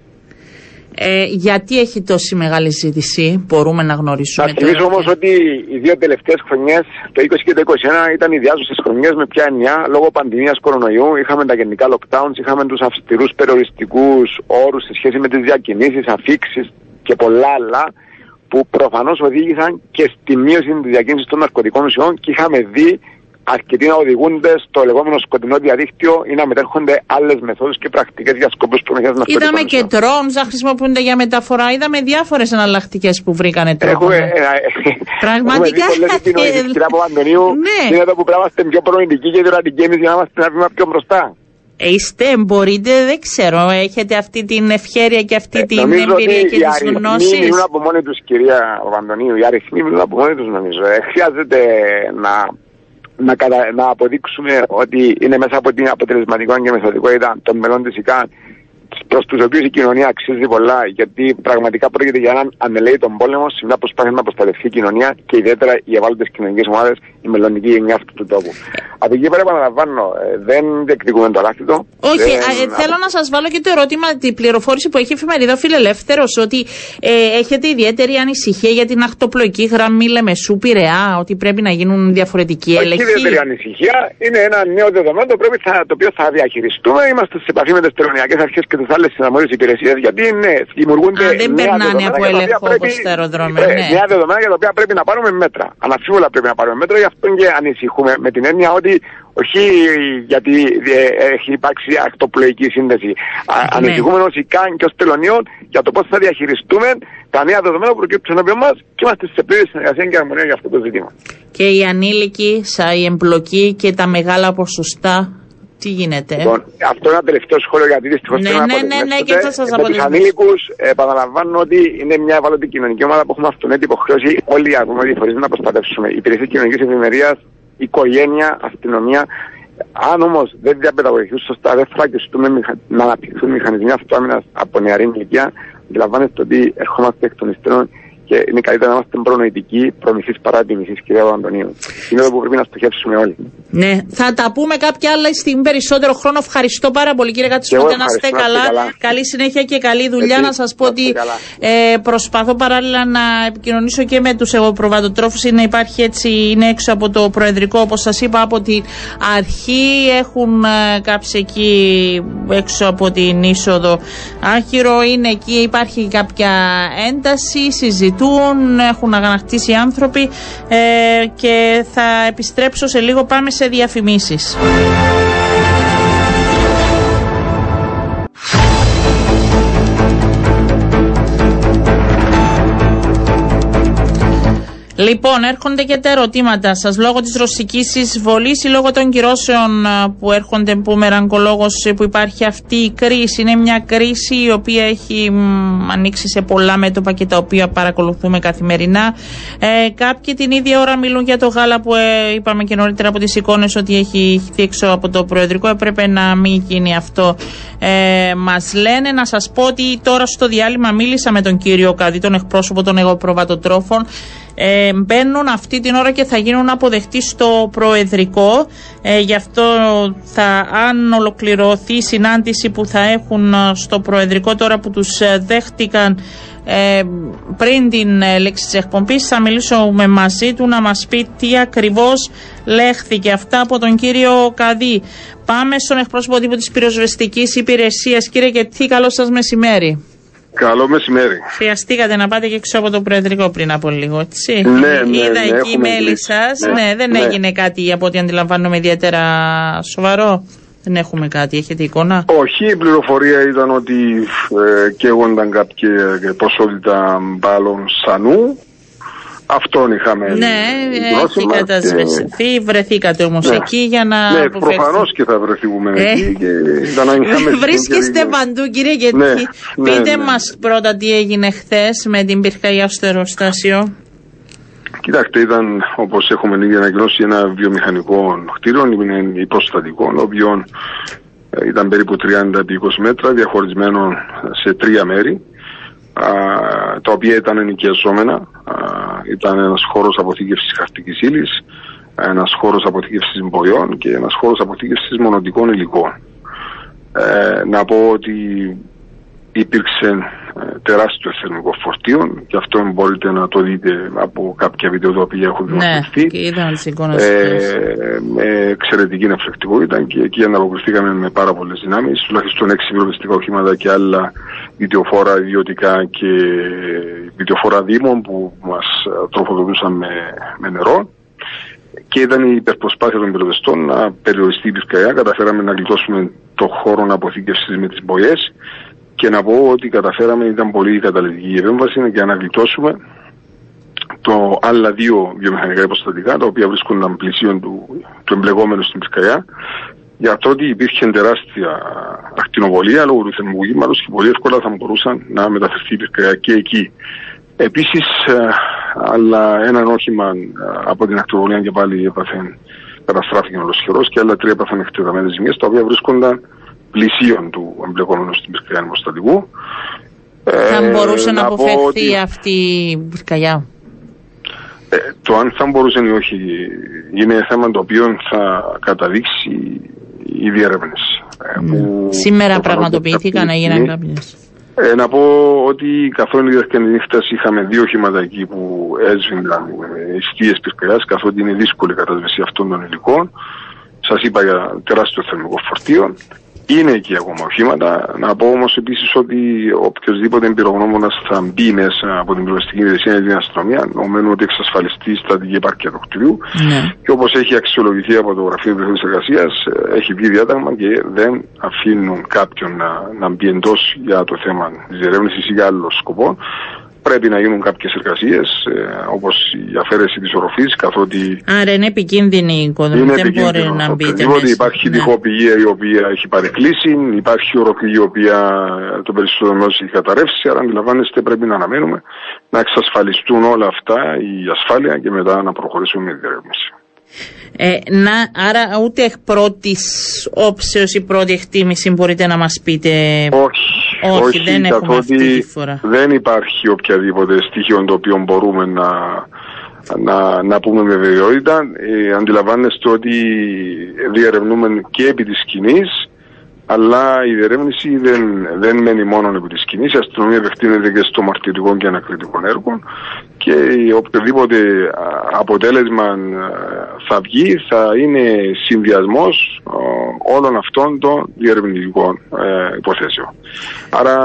Ε, γιατί έχει τόση μεγάλη ζήτηση, μπορούμε να γνωρίσουμε. Θα θυμίσω τώρα. όμω ότι οι δύο τελευταίες χρονιές, το 20 και το 21, ήταν οι διάσωσε χρονιές με ποια εννοιά λόγω πανδημίας κορονοϊού. Είχαμε τα γενικά lockdowns, είχαμε τους αυστηρούς περιοριστικούς όρους σε σχέση με τις διακινήσεις, αφήξεις και πολλά άλλα που προφανώς οδήγησαν και στη μείωση της διακίνησης των ναρκωτικών ουσιών και είχαμε δει αρκετοί να οδηγούνται στο λεγόμενο σκοτεινό διαδίκτυο ή να μετέρχονται άλλες μεθόδους και πρακτικές για σκοπούς προμηθεία ναρκωτικών Είδαμε και ουσιών. drones να χρησιμοποιούνται για μεταφορά. Είδαμε διάφορες εναλλακτικές που βρήκανε τρόπος. Έχουμε, ναι. ε, Πραγματικά, Έχουμε δει πολλές επινοήσεις, ε, κυρίας Παπαντονίου. ναι. Είναι εδώ που πρέπει να είμαστε πιο προνοητικοί και δυνατικοί εμείς για να είμαστε ένα βήμα πιο μπροστά. Είστε, μπορείτε, δεν ξέρω, έχετε αυτή την ευχέρεια και αυτή Ε, την νομίζω εμπειρία ότι και οι τις αριθμοί γνώσεις. μιλούν από μόνοι τους κυρία Βαντονίου, οι αριθμοί μιλούν από μόνοι τους νομίζω. Ε, χρειάζεται να, να, κατα... να αποδείξουμε ότι είναι μέσα από την αποτελεσματικότητα και μεθοδικότητα των μελών της ΙΚΑΝ προς τους οποίους η κοινωνία αξίζει πολλά, γιατί πραγματικά πρόκειται για έναν ανελαίητον πόλεμο σε μια προσπάθεια να προστατευτεί η κοινωνία και ιδιαίτερα οι ευάλωτες κοινωνικές ομάδες, η μελλοντική γενιάς αυτού του τόπου. Από εκεί πέρα, επαναλαμβάνω, ε, δεν διεκδικούμε το αλάθητο. Όχι, δεν- α, ε, θέλω να σας βάλω και το ερώτημα, την πληροφόρηση που έχει η εφημερίδα Φιλελεύθερος, ότι ε, έχετε ιδιαίτερη ανησυχία για την αχτοπλοϊκή γραμμή Λεμεσού Πειραιά, ότι πρέπει να γίνουν διαφορετικοί Όχι έλεγχοι; ιδιαίτερη ανησυχία. Είναι ένα νέο δεδομένο το, οποίο θα, το οποίο θα διαχειριστούμε. Είμαστε σε επαφή με τις τελωνιακές αρχές και τι άλλε συναμονίε υπηρεσίε. Γιατί ναι, δημιουργούνται. Α, δεν νέα περνάνε δεδομένα από για τα οποία έλεγχο πρέπει- όπως τα αεροδρόμια, ε, ναι. Νέα δεδομένα για τα οποία πρέπει να πάρουμε μέτρα. Αναφίβολα πρέπει να πάρουμε μέτρα. Γι' αυτό και ανησυχούμε με την έννοια ότι όχι γιατί ε, έχει υπάρξει ακτοπλοϊκή σύνδεση. Α, Ναι. Ανησυχούμε ω ΙΚΑΝ και ως τελωνίων για το πώς θα διαχειριστούμε τα νέα δεδομένα που προκύπτουν ενώπιον μας και είμαστε σε πλήρη συνεργασία και αρμονία για αυτό το ζήτημα. Και οι ανήλικοι, σα, η εμπλοκή και τα μεγάλα ποσοστά, τι γίνεται; Λοιπόν, αυτό είναι ένα τελευταίο σχόλιο γιατί δυστυχώς Ναι, πρέπει να ναι, ναι, ναι, και θα σας Με τους αποδεσμεύσω. ανήλικους, επαναλαμβάνω ότι είναι μια ευάλωτη κοινωνική ομάδα που έχουμε αυτονέτη υποχρέωση όλοι οι αρμόδιοι φορεί να προστατεύσουμε. Η υπηρεσία κοινωνικής ευημερία, οικογένεια, αστυνομία. Αν όμως δεν διαπαιδαγωγηθούν σωστά, δεν φραγιστούμε μηχα- να αναπτυχθούν μηχανισμοί αυτοάμυνας από νεαρή ηλικία, αντιλαμβάνεστε ότι ερχόμαστε εκ των υστέρων και είναι καλύτερα να είμαστε προνοητικοί, προμηθείς παρά τιμηθείς, κυρία Αντωνίου. Είναι εδώ που πρέπει να στοχεύσουμε όλοι. Ναι, θα τα πούμε κάποια άλλα στιγμή περισσότερο χρόνο. Ευχαριστώ πάρα πολύ κύριε Και εγώ Κατσιμούτε, να είστε ευχαριστώ, να είστε καλά. καλά. Καλή συνέχεια και καλή δουλειά. Εσείς, να σας πω να είστε ότι καλά. ε, προσπαθώ παράλληλα να επικοινωνήσω και με τους εγωπροβατοτρόφου. Είναι, υπάρχει έτσι, είναι έξω από το Προεδρικό, όπως σας είπα, από την αρχή. Έχουν ε, κάψει εκεί έξω από την είσοδο Άχυρο. Είναι εκεί, υπάρχει κάποια ένταση, συζητούν, έχουν αγανακτήσει οι άνθρωποι ε, και θα επιστρέψω σε λίγο. Πάμε σε διαφημίσεις. Λοιπόν, έρχονται και τα ερωτήματα σας λόγω της ρωσικής εισβολής ή λόγω των κυρώσεων α, που έρχονται που μεραγκολόγω που υπάρχει αυτή η κρίση. Είναι μια κρίση η οποία έχει μ, ανοίξει σε πολλά μέτωπα και τα οποία παρακολουθούμε καθημερινά. Ε, κάποιοι την ίδια ώρα μιλούν για το γάλα που ε, είπαμε και νωρίτερα από τις εικόνες ότι έχει χυθεί έξω από το Προεδρικό. Έπρεπε να μην γίνει αυτό. Ε, Μας λένε να σας πω ότι τώρα στο διάλειμμα μίλησα με τον κύριο Καδί, τον εκπρόσωπο των εγωπροβατοτρόφων ε, μπαίνουν αυτή την ώρα και θα γίνουν αποδεκτοί στο Προεδρικό. Ε, γι' αυτό θα, αν ολοκληρωθεί η συνάντηση που θα έχουν ε, στο Προεδρικό τώρα που τους ε, δέχτηκαν ε, πριν την ε, λέξη της εκπομπής θα μιλήσουμε μαζί του να μας πει τι ακριβώς λέχθηκε αυτά από τον κύριο Καδί. Πάμε στον εκπρόσωπο τύπου της πυροσβεστικής υπηρεσίας. Κύριε Κετή, καλό σας μεσημέρι. Καλό μεσημέρι. Χρειαστήκατε να πάτε και έξω από το Προεδρικό πριν από λίγο, έτσι. Ναι, ναι, Είδα ναι, εκεί έχουμε μέλη κλείσει. σας. Ναι, Ναι, δεν ναι. έγινε κάτι από ό,τι αντιλαμβάνομαι ιδιαίτερα σοβαρό. Δεν έχουμε κάτι. Έχετε εικόνα; Όχι, η πληροφορία ήταν ότι ε, καίγονταν κάποια ε, ποσότητα μπάλων σανού. Αυτόν είχαμε Ναι, γνώση έχει μας κατασβεστεί. Βρεθήκατε όμως Ναι. εκεί για να. Ναι, αποφευχθεί. προφανώς και θα βρεθούμε Ε. εκεί και ήταν να είχαμε Βρίσκεστε παντού, κύριε Γετή. Ναι, ναι, Πείτε ναι. μας πρώτα τι έγινε χθες με την πυρκαγιά στο εργοστάσιο. Κοιτάξτε, ήταν όπως έχουμε ήδη ανακοινώσει ένα βιομηχανικό κτίριο, είναι υποστατικό, το οποίο ε, ήταν περίπου 30 επί 20 μέτρα, διαχωρισμένο σε τρία μέρη, α, τα οποία ήταν ενοικιαζόμενα. Α, ήταν ένας χώρος αποθήκευσης χαρτικής ύλης, ένας χώρος αποθήκευσης μποϊών και ένας χώρος αποθήκευσης μονοτικών υλικών. Ε, να πω ότι υπήρξε ε, τεράστιος θερμικό φορτίο και αυτό μπορείτε να το δείτε από κάποια βίντεο τα οποία έχουν Ναι, δημοσιευτεί. και είδαμε τις εικόνες. Ε, με εξαιρετική εφεκτικότητα και εκεί ανταποκριθήκαμε με πάρα πολλές δυνάμεις, τουλάχιστον έξι πυροβιστικά οχήματα και άλλα ιδιοφόρα ιδιωτικά και ιδιοφόρα δήμων που μας τροφοδοτούσαν με, με νερό. Και ήταν η υπερπροσπάθεια των πυροβεστών να περιοριστεί η πυρκαγιά. Καταφέραμε να γλιτώσουμε το χώρο αποθήκευση με τις μποιέ και να πω ότι καταφέραμε, ήταν πολύ καταλητική η επέμβαση για να γλιτώσουμε το άλλα δύο βιομηχανικά υποστατικά, τα οποία βρίσκονταν πλησίον του, του εμπλεγόμενου στην πυρκαγιά για το ότι υπήρχε τεράστια ακτινοβολία λόγω του θερμικού κύματος και πολύ εύκολα θα μπορούσαν να μεταφερθεί η πυρκαγιά και εκεί. Επίσης, ε, αλλά έναν όχημα ε, από την ακτινοβολία και πάλι έπαθε, καταστράφηκε ολοσχερός και άλλα τρία έπαθαν εκτεταμένες ζημιές, τα οποία βρίσκονταν πλησίων του εμπλεκόμενου στην πυρκαγιά νημοστατικού. Θα μπορούσε να αποφευθεί ότι... αυτή η πυρκαγιά; Ε, το αν θα μπορούσε ή όχι είναι θέμα το οποίο θα καταδείξει η διερεύνηση. Mm. Σήμερα πραγματοποιήθηκαν, έγιναν κάποιες. Ε, να πω ότι καθόλου η διάρκεια τη νύχτας είχαμε δύο οχήματα εκεί που έσβηναν ιστίε πυρκαγιάς, καθότι είναι δύσκολη η κατάσβεση αυτών των υλικών. Σας είπα για τεράστιο θερμικό φορτίο. Είναι εκεί ακόμα οχήματα. Να πω όμως επίσης ότι οποιοδήποτε εμπειρογνώμονας θα μπει μέσα από την πυροσβεστική υπηρεσία ή την αστυνομία, νομίζουμε ότι εξασφαλιστεί η στρατηγική επάρκεια του κτηρίου. Ναι. Και όπως έχει αξιολογηθεί από το Γραφείο Διεθνή Εργασίας, έχει βγει διάταγμα και δεν αφήνουν κάποιον να, να μπει εντός για το θέμα της διερεύνησης ή για άλλο σκοπό πρέπει να γίνουν κάποιες εργασίες, ε, όπως η αφαίρεση της οροφής, καθότι. Άρα είναι επικίνδυνη η οικοδομή, δεν μπορεί να μπείτε. Διότι υπάρχει ναι. τυχοπηγία η οποία έχει παρεκκλήσει, υπάρχει οροφή η οποία το περισσότερο μέρο έχει καταρρεύσει. Άρα, αντιλαμβάνεστε, πρέπει να αναμένουμε να εξασφαλιστούν όλα αυτά η ασφάλεια και μετά να προχωρήσουμε με τη διερεύνηση. Ε, να, άρα ούτε εκ πρώτης όψεως η πρώτη εκτίμηση μπορείτε να μας πείτε. Όχι, όχι, όχι δεν έχουμε αυτή τη φορά. Δεν υπάρχει οποιαδήποτε στοιχείο το οποίο μπορούμε να, να, να πούμε με βεβαιότητα. Ε, αντιλαμβάνεστε ότι διερευνούμε και επί της σκηνής αλλά η διερεύνηση δεν, δεν μένει μόνο επί τη σκηνή. Η αστυνομία επεκτείνεται και στο μαρτυρικό και ανακριτικό έργο και οποιοδήποτε αποτέλεσμα θα βγει θα είναι συνδυασμός όλων αυτών των διερευνητικών ε, υποθέσεων. Άρα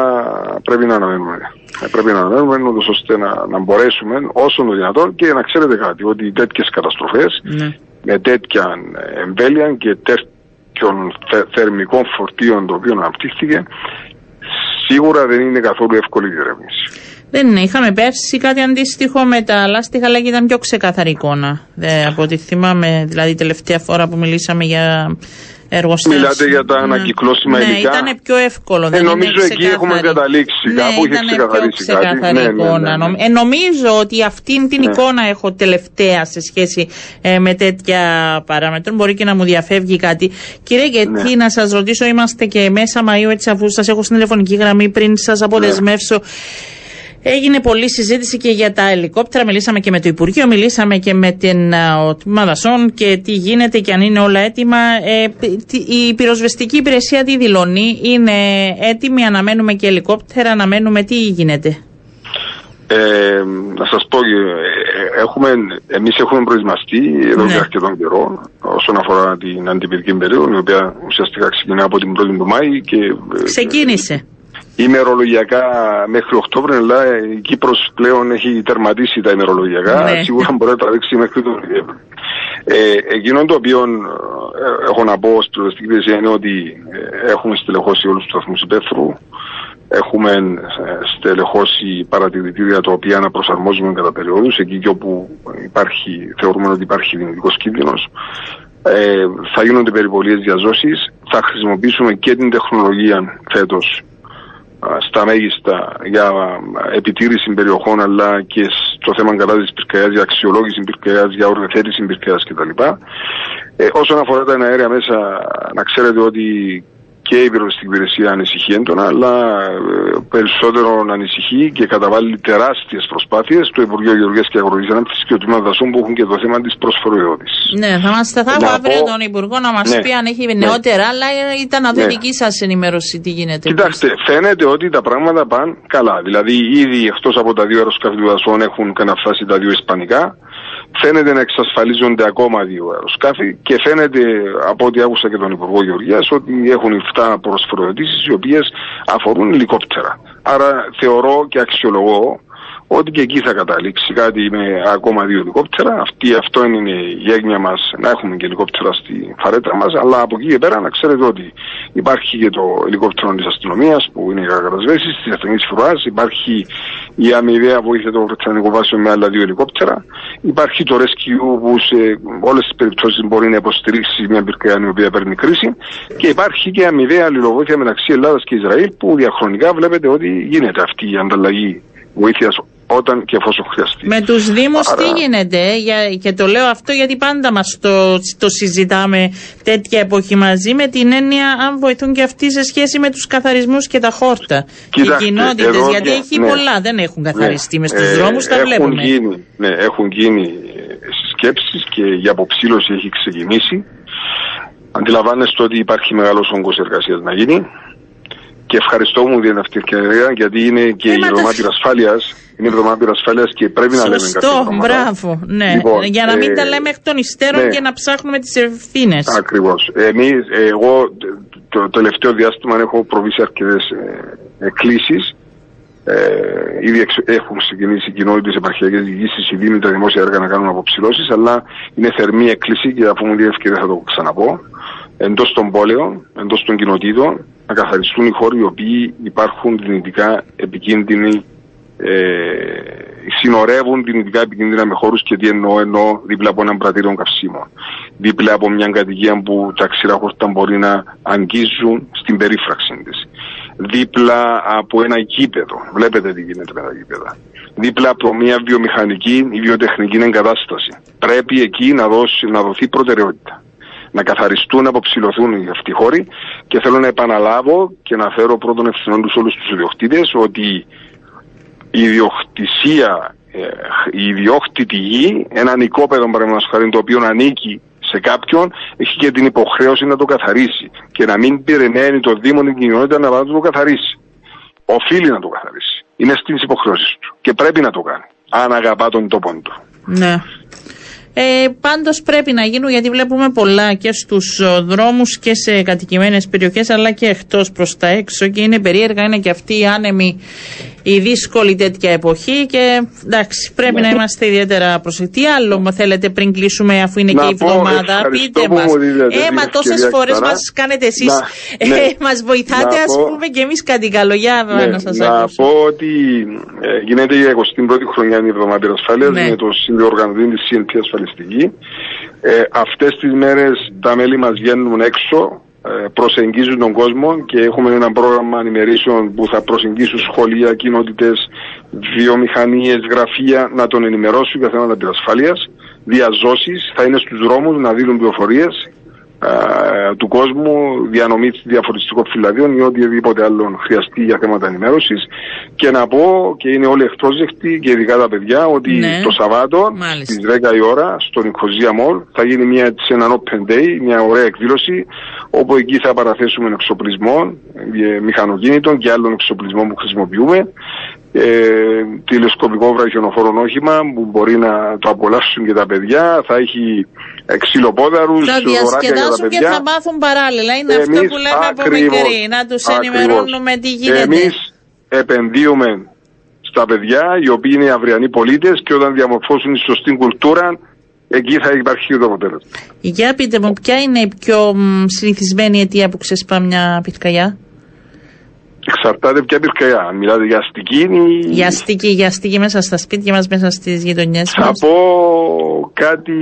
πρέπει να αναμένουμε. Ε, πρέπει να αναμένουμε ώστε να, να μπορέσουμε όσο το δυνατόν και να ξέρετε κάτι, ότι τέτοιες καταστροφές ναι. με τέτοια εμβέλεια και τέτοια των θερμικών φορτίων το οποίο αναπτύχθηκε, σίγουρα δεν είναι καθόλου εύκολη η διερεύνηση. Δεν είναι. Είχαμε πέρσι κάτι αντίστοιχο με τα λάστιχα, αλλά ήταν πιο ξεκάθαρη εικόνα. από ό,τι θυμάμαι, δηλαδή τελευταία φορά που μιλήσαμε για εργοστάσιο. Μιλάτε για τα ναι. ανακυκλώσιμα ναι, υλικά. Ναι, ήταν πιο εύκολο. Ε, νομίζω εκεί έχουμε καταλήξει. Ναι, κάπου είχε ξεκαθαρίσει πιο ξεκάθαρη κάτι. Ναι, εικόνα. Ναι, ναι, ναι. Ε, νομίζω ότι αυτήν την εικόνα έχω τελευταία σε σχέση ε, με τέτοια παράμετρο. Μπορεί και να μου διαφεύγει κάτι. Κύριε Γετή, να σας ρωτήσω, είμαστε και μέσα Μαΐου, έτσι αφού σας έχω στην τηλεφωνική γραμμή πριν σας αποδεσμεύσω. Έγινε πολλή συζήτηση και για τα ελικόπτερα. Μιλήσαμε και με το Υπουργείο, μιλήσαμε και με την Τμήμα Δασών και τι γίνεται και αν είναι όλα έτοιμα. Ε, η πυροσβεστική υπηρεσία τι δηλώνει, είναι έτοιμη, αναμένουμε και ελικόπτερα, αναμένουμε τι γίνεται; Ε, να σας πω, ε, έχουμε, εμείς έχουμε προετοιμαστεί εδώ ναι. και αρκετόν καιρό όσον αφορά την αντιπυρική περίοδο, η οποία ουσιαστικά ξεκινά από την 1η του Μάη και... Ε, Ξεκίνησε ημερολογιακά μέχρι Οκτώβριο, αλλά η Κύπρος πλέον έχει τερματίσει τα ημερολογιακά. Ναι. Σίγουρα μπορεί να τα δείξει μέχρι τον ε, εκείνο το οποίο ε, έχω να πω ως πληροφορική υπηρεσία είναι ότι ε, έχουμε στελεχώσει όλους τους σταθμούς υπαίθρου. Έχουμε ε, στελεχώσει παρατηρητήρια τα οποία να προσαρμόζουμε κατά περιόδους εκεί και όπου υπάρχει, θεωρούμε ότι υπάρχει δυνητικός κίνδυνος. Ε, θα γίνονται περιπολίες διαζώσεις. Θα χρησιμοποιήσουμε και την τεχνολογία φέτος στα μέγιστα για επιτήρηση περιοχών αλλά και στο θέμα κατάσταση πυρκαγιάς, για αξιολόγηση πυρκαγιάς, για οργανωθέτηση πυρκαγιάς κτλ. Ε, όσον αφορά τα αέρια μέσα, να ξέρετε ότι και η πυροσβεστική υπηρεσία ανησυχεί έντονα, αλλά ε, περισσότερο ανησυχεί και καταβάλει τεράστιες προσπάθειες το Υπουργείο Γεωργίας και Αγροτικής Ανάπτυξης και ο Τμήμα Δασών που έχουν και το θέμα της προσφοριότητα. Ναι, θα μα θα αύριο τον Υπουργό να μας ναι, πει αν έχει ναι. νεότερα, αλλά ήταν να δει ναι. δική σας ενημέρωση τι γίνεται. Κοιτάξτε, φαίνεται ότι τα πράγματα πάνε καλά. Δηλαδή, ήδη εκτός από τα δύο αεροσκάφη του Δασών έχουν καταφτάσει τα δύο Ισπανικά φαίνεται να εξασφαλίζονται ακόμα δύο αεροσκάφη και φαίνεται από ό,τι άκουσα και τον Υπουργό Γεωργίας ότι έχουν 7 προσφορετήσεις οι οποίες αφορούν ελικόπτερα. Άρα θεωρώ και αξιολογώ ότι και εκεί θα καταλήξει κάτι με ακόμα δύο ελικόπτερα. Αυτή, αυτό είναι η έγνοια μας να έχουμε και ελικόπτερα στη φαρέτρα μας. Αλλά από εκεί και πέρα να ξέρετε ότι υπάρχει και το ελικόπτερο της αστυνομίας που είναι για κατασβέσει, της αστυνομική φοράς, υπάρχει η αμοιβαία βοήθεια των Βρετανικών βάσεων με άλλα δύο ελικόπτερα. Υπάρχει το Rescue που σε όλες τις περιπτώσεις μπορεί να υποστηρίξει μια πυρκαγιά η οποία παίρνει κρίση. Και υπάρχει και αμοιβαία αλληλοβοήθεια μεταξύ Ελλάδας και Ισραήλ που διαχρονικά βλέπετε ότι γίνεται αυτή η ανταλλαγή βοήθειας όταν και εφόσον χρειαστεί. Με τους Δήμους τι γίνεται, για, και το λέω αυτό γιατί πάντα μας το, το συζητάμε τέτοια εποχή μαζί, με την έννοια αν βοηθούν και αυτοί σε σχέση με τους καθαρισμούς και τα χόρτα. Κοιτάξτε, οι κοινότητες, εδώ- γιατί έχει ναι. πολλά, δεν έχουν καθαριστεί Ναι. μες στους Ε, δρόμους, τα έχουν βλέπουμε. Γίνει, ναι, έχουν γίνει σκέψει και η αποψήλωση έχει ξεκινήσει. Αντιλαμβάνεστε ότι υπάρχει μεγάλος όγκος εργασίας να γίνει. Και ευχαριστώ μου για αυτή την ευκαιρία γιατί είναι και Ε, η μα το- εβδομάδα ασφάλειας. Είναι η εβδομάδα ασφάλεια και πρέπει να λέμε κάποια Σωστό, πράγματα. μπράβο. Ναι. Λοιπόν, για να μην ε, τα λέμε εκ των υστέρων ναι. και να ψάχνουμε τις ευθύνες. Ακριβώς. Εμείς, εγώ το τελευταίο διάστημα έχω προβήσει αρκετές εκκλήσεις. Ε, ήδη εξ- έχουν ξεκινήσει οι κοινότητε επαρχιακές διοικήσεις, οι δήμοι, τα δημόσια έργα να κάνουν αποψηλώσεις, αλλά είναι θερμή έκκληση και αφού μου δίνει ευκαιρία θα το ξαναπώ. Εντός των πόλεων, εντός των κοινοτήτων, να καθαριστούν οι χώροι οι οποίοι υπάρχουν δυνητικά επικίνδυνοι ε, συνορεύουν δυνητικά επικίνδυνα με χώρους και τι εννοώ, εννοώ δίπλα από έναν πρατήριο καυσίμων. Δίπλα από μια κατοικία που τα ξηρά χόρτα μπορεί να αγγίζουν στην περίφραξη της. Δίπλα από ένα γήπεδο. Βλέπετε τι γίνεται με τα γήπεδα. Δίπλα από μια βιομηχανική ή βιοτεχνική εγκατάσταση. Πρέπει εκεί να, δώσει, να δοθεί προτεραιότητα. Να καθαριστούν, να αποψηλωθούν οι αυτοί οι χώροι και θέλω να επαναλάβω και να φέρω πρώτον ευθυνών τους όλους τους ιδιοκτήτες ότι η ιδιοκτησία, ε, η ιδιόκτητη γη, έναν οικόπεδο παραδείγματος χάρη το οποίο ανήκει σε κάποιον, έχει και την υποχρέωση να το καθαρίσει και να μην περιμένει το Δήμο την κοινότητα να πάει να το καθαρίσει. Οφείλει να το καθαρίσει. Είναι στις υποχρεώσεις του και πρέπει να το κάνει. Αν αγαπά τον τόπο του. Ναι. Ε, Πάντως πρέπει να γίνουν γιατί βλέπουμε πολλά και στους δρόμους και σε κατοικημένες περιοχές αλλά και εκτός προς τα έξω και είναι περίεργα, είναι και αυτή η άνεμη, η δύσκολη τέτοια εποχή και εντάξει, πρέπει να είμαστε ιδιαίτερα προσεκτικοί. Τι άλλο μου θέλετε πριν κλείσουμε αφού είναι Να και η πω, εβδομάδα, ευχαριστώ πείτε που μας. μου δίνετε Ε, την μα τόσες ευκαιρία φορές ξανά. μας κάνετε εσείς. Να- ναι. Ε, μας βοηθάτε, Να ας πω- πούμε και εμείς κάτι καλό. Για Ναι, να σας να ακούσω. πω ότι ε, γίνεται η 21η χρονιά η εβδομάδα ασφάλειας Ναι. με το συνδιοργανωτή της CNP ασφαλιστική. Ε, Αυτές τις μέρες τα μέλη μας βγαίνουν έξω, ε, προσεγγίζουν τον κόσμο και έχουμε ένα πρόγραμμα ανημερίσεων που θα προσεγγίσουν σχολεία, κοινότητες, βιομηχανίες, γραφεία να τον ενημερώσουν για θέματα πυρασφάλεια. Διαζώσεις θα είναι στους δρόμους να δίνουν πληροφορίες ε, του κόσμου, διανομή διαφορετικών φυλαδίων ή οτιδήποτε άλλο χρειαστεί για θέματα ενημέρωσης. Και να πω, και είναι όλοι ευπρόσδεκτοι και ειδικά τα παιδιά, ότι Ναι. το Σαββάτο Μάλιστα. στις 10 η ώρα στο Νικοζία Μολ θα γίνει μια, σε έναν Open Day, μια ωραία εκδήλωση, όπου εκεί θα παραθέσουμε εξοπλισμό, ε, μηχανοκίνητων και άλλων εξοπλισμών που χρησιμοποιούμε. Ε, τηλεσκοπικό βραχιονοφόρο όχημα που μπορεί να το απολαύσουν και τα παιδιά. Θα έχει ε, ξυλοπόδαρους, Θα δωράκια για τα διασκεδάσουν και παιδιά. θα μάθουν παράλληλα. Είναι αυτό Εμείς που λέμε από ακριβώς, μικρή. Να τους ακριβώς. ενημερώνουμε τι γίνεται. Εμείς επενδύουμε στα παιδιά, οι οποίοι είναι αυριανοί πολίτες και όταν διαμορφώσουν τη σωστή κουλτούρα, εκεί θα υπάρχει το αποτέλεσμα. Για πείτε μου, ποια είναι η πιο μ, συνηθισμένη αιτία που ξεσπά μια πυρκαγιά; Εξαρτάται ποια πυρκαγιά. Αν μιλάτε για αστική, ή- Για αστική, για αστική μέσα στα σπίτια μας, μέσα στις γειτονιές θα μας. πω κάτι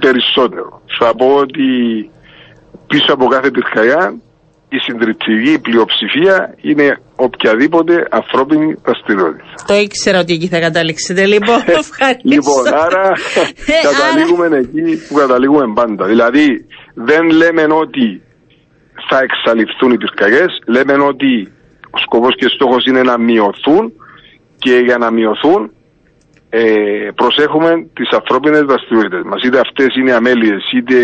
περισσότερο. Θα πω ότι πίσω από κάθε πυρκαγιά η συντριπτική πλειοψηφία είναι οποιαδήποτε ανθρώπινη δραστηριότητα. Το ήξερα ότι εκεί θα καταλήξετε. Λοιπόν, ευχαριστώ. Λοιπόν, άρα Ε, καταλήγουμε εκεί που καταλήγουμε πάντα. Δηλαδή, δεν λέμε ότι θα εξαλειφθούν οι πυρκαγιές, λέμε ότι ο σκοπός και στόχος είναι να μειωθούν και για να μειωθούν ε, προσέχουμε τις ανθρώπινες δραστηριότητες μας. Είτε αυτές είναι αμέλειες, είτε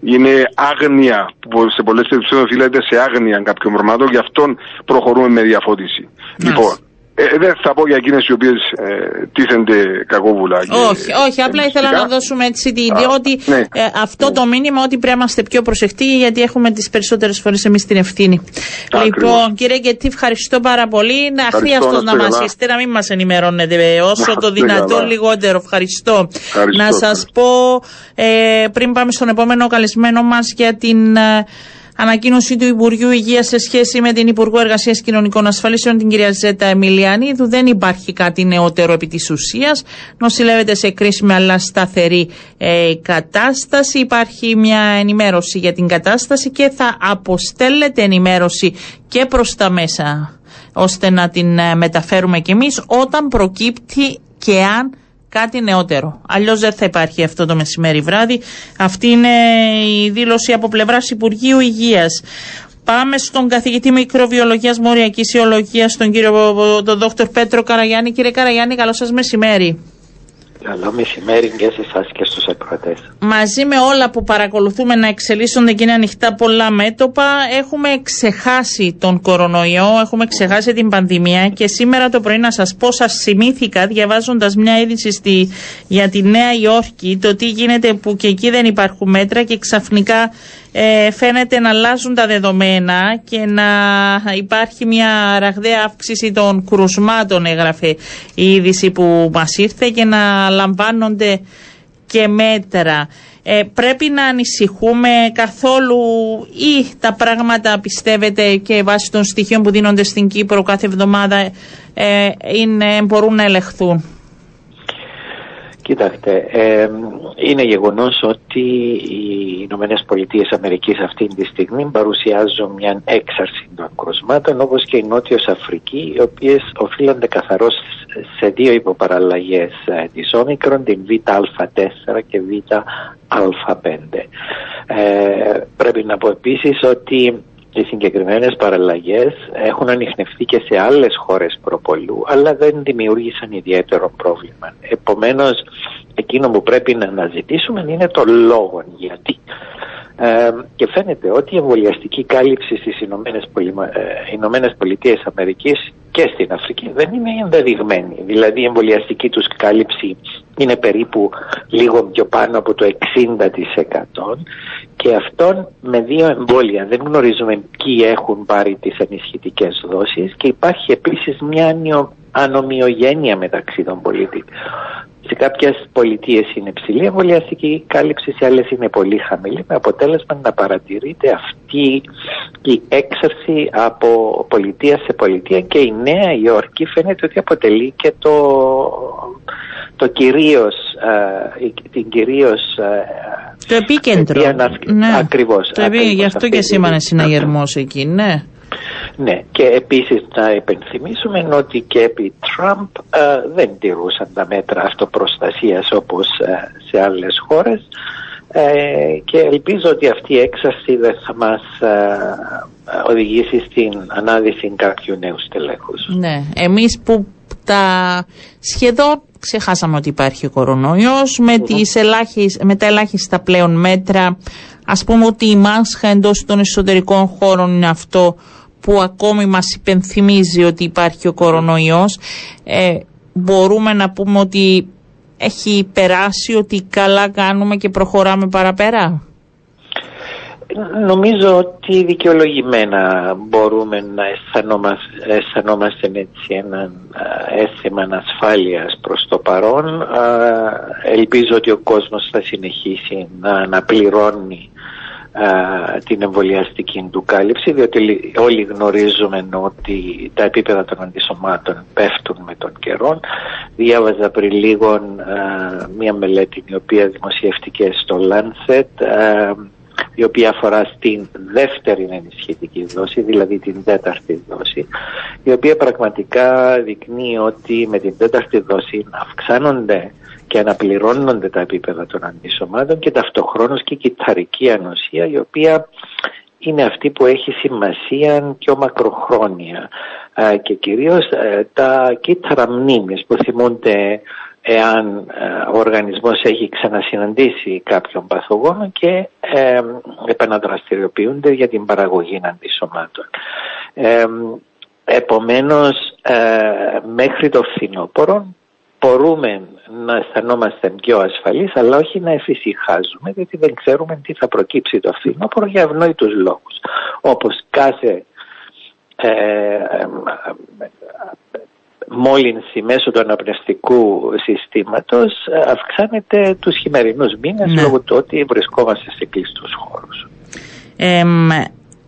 είναι άγνοια, που σε πολλές περιπτώσεις οφείλεται σε άγνοια κάποιων πραγμάτων, γι' αυτόν προχωρούμε με διαφώτιση. Λοιπόν, ε, δεν θα πω για εκείνες οι οποίες ε, τίθενται κακόβουλα. και Όχι, όχι, απλά ήθελα μυστικά. να δώσουμε έτσι την Α, ιδέα ότι ναι. ε, αυτό το μήνυμα ότι πρέπει να είμαστε πιο προσεκτικοί γιατί έχουμε τις περισσότερες φορές εμείς την ευθύνη. Ακριβώς. Λοιπόν, κύριε Γκετή, ευχαριστώ πάρα πολύ. Να αχρίαστο να να είστε μας καλά. είστε, να μην μας ενημερώνετε ε, όσο Να το είστε δυνατόν καλά. λιγότερο. Ευχαριστώ. Ευχαριστώ, Να σας ευχαριστώ. πω ε, πριν πάμε στον επόμενο καλεσμένο μας για την. Ε, Ανακοίνωση του Υπουργείου Υγείας σε σχέση με την Υπουργό Εργασίας Κοινωνικών Ασφαλίσεων, την κυρία Ζέτα Εμιλιανίδου. Δεν υπάρχει κάτι νεότερο επί της ουσίας. Νοσηλεύεται σε κρίσιμη αλλά σταθερή ε, κατάσταση. Υπάρχει μια ενημέρωση για την κατάσταση και θα αποστέλλεται ενημέρωση και προς τα μέσα ώστε να την ε, μεταφέρουμε κι εμείς όταν προκύπτει και αν κάτι νεότερο. Αλλιώς δεν θα υπάρχει αυτό το μεσημέρι βράδυ. Αυτή είναι η δήλωση από πλευράς Υπουργείου Υγείας. Πάμε στον καθηγητή μικροβιολογίας Μοριακής Ιολογία, τον κύριο τον Δόκτωρ Πέτρο Καραγιάννη. Κύριε Καραγιάννη, καλό σας μεσημέρι. Καλό μεσημέρι και σε εσάς και στους ακροατές. Μαζί με όλα που παρακολουθούμε να εξελίσσονται και είναι ανοιχτά πολλά μέτωπα, έχουμε ξεχάσει τον κορονοϊό, έχουμε ξεχάσει την πανδημία και σήμερα το πρωί να σας πω, σας θυμήθηκα διαβάζοντας μια είδηση στη, για τη Νέα Υόρκη, το τι γίνεται που και εκεί δεν υπάρχουν μέτρα και ξαφνικά ε, φαίνεται να αλλάζουν τα δεδομένα και να υπάρχει μια ραγδαία αύξηση των κρουσμάτων, έγραφε η είδηση που μας ήρθε και να λαμβάνονται και μέτρα. Ε, πρέπει να ανησυχούμε καθόλου ή τα πράγματα πιστεύετε και βάσει των στοιχείων που δίνονται στην Κύπρο κάθε εβδομάδα ε, είναι, μπορούν να ελεγχθούν; Κοιτάξτε, είναι γεγονός ότι οι Ηνωμένες Πολιτείες Αμερικής αυτή τη στιγμή παρουσιάζουν μια έξαρση των κρουσμάτων όπως και η Νότιος Αφρική οι οποίες οφείλονται καθαρώς σε δύο υποπαραλλαγές ε, της όμικρον, την ΒΑ4 και ΒΑ5. Ε, πρέπει να πω επίσης ότι οι συγκεκριμένες παραλλαγές έχουν ανοιχνευτεί και σε άλλες χώρες προπολού, αλλά δεν δημιούργησαν ιδιαίτερο πρόβλημα. Επομένως, εκείνο που πρέπει να αναζητήσουμε είναι το λόγο γιατί. Ε, και φαίνεται ότι η εμβολιαστική κάλυψη στις Ηνωμένες, ε, Ηνωμένες Πολιτείες Αμερικής και στην Αφρική δεν είναι ενδεδειγμένη. Δηλαδή η εμβολιαστική τους κάλυψη είναι περίπου λίγο πιο πάνω από το 60% και αυτόν με δύο εμβόλια. Δεν γνωρίζουμε ποιοι έχουν πάρει τις ενισχυτικές δόσεις και υπάρχει επίσης μια ανομοιογένεια μεταξύ των πολίτων. Σε κάποιες πολιτείες είναι ψηλή εμβολιαστική κάλυψη, σε άλλες είναι πολύ χαμηλή, με αποτέλεσμα να παρατηρείται αυτή η έξαρση από πολιτεία σε πολιτεία και η Νέα Υόρκη φαίνεται ότι αποτελεί και το, το κυρίως, ε, την κυρίως ε, το επίκεντρο. Ναι. Ακριβώς. Το επί... Γι' αυτό και σήμανε συναγερμός εκεί, ναι. Ναι, και επίσης να υπενθυμίσουμε ότι και επί Τραμπ ε, δεν τηρούσαν τα μέτρα αυτοπροστασίας όπως ε, σε άλλες χώρες ε, και ελπίζω ότι αυτή η έξαρση δεν θα μας οδηγήσει στην ανάδυση κάποιου νέου στελέχους. Ναι, εμείς που τα σχεδόν ξεχάσαμε ότι υπάρχει ο κορονοϊός με, τις με τα ελάχιστα πλέον μέτρα ας πούμε ότι η μάσχα εντός των εσωτερικών χώρων είναι αυτό που ακόμη μας υπενθυμίζει ότι υπάρχει ο κορονοϊός ε, μπορούμε να πούμε ότι έχει περάσει ότι καλά κάνουμε και προχωράμε παραπέρα; Νομίζω ότι δικαιολογημένα μπορούμε να αισθανόμαστε, αισθανόμαστε έτσι ένα αίσθημα ασφάλειας προς το παρόν. Ελπίζω ότι ο κόσμος θα συνεχίσει να αναπληρώνει την εμβολιαστική του κάλυψη διότι όλοι γνωρίζουμε ότι τα επίπεδα των αντισωμάτων πέφτουν με τον καιρό. Διάβαζα πριν λίγο μία μελέτη η οποία δημοσιεύτηκε στο Lancet η οποία αφορά στην δεύτερη ενισχυτική δόση, δηλαδή την τέταρτη δόση, η οποία πραγματικά δεικνύει ότι με την τέταρτη δόση αυξάνονται και αναπληρώνονται τα επίπεδα των αντισωμάτων και ταυτοχρόνως και η κυταρική ανοσία η οποία είναι αυτή που έχει σημασία πιο μακροχρόνια. Και κυρίως ε, τα κύτταρα μνήμης που θυμούνται εάν ε, ο οργανισμός έχει ξανασυναντήσει κάποιον παθογόνο και ε, επαναδραστηριοποιούνται για την παραγωγή αντισωμάτων. Ε, επομένως, μέχρι το φθινόπωρο μπορούμε να αισθανόμαστε πιο ασφαλείς αλλά όχι να εφησυχάζουμε γιατί δεν ξέρουμε τι θα προκύψει το φθινόπωρο για ευνόητους λόγους. Όπως κάθε ε, μόλυνση μέσω του αναπνευστικού συστήματος αυξάνεται τους χειμερινούς μήνες ναι. λόγω του ότι βρισκόμαστε σε κλειστούς χώρους. Ε,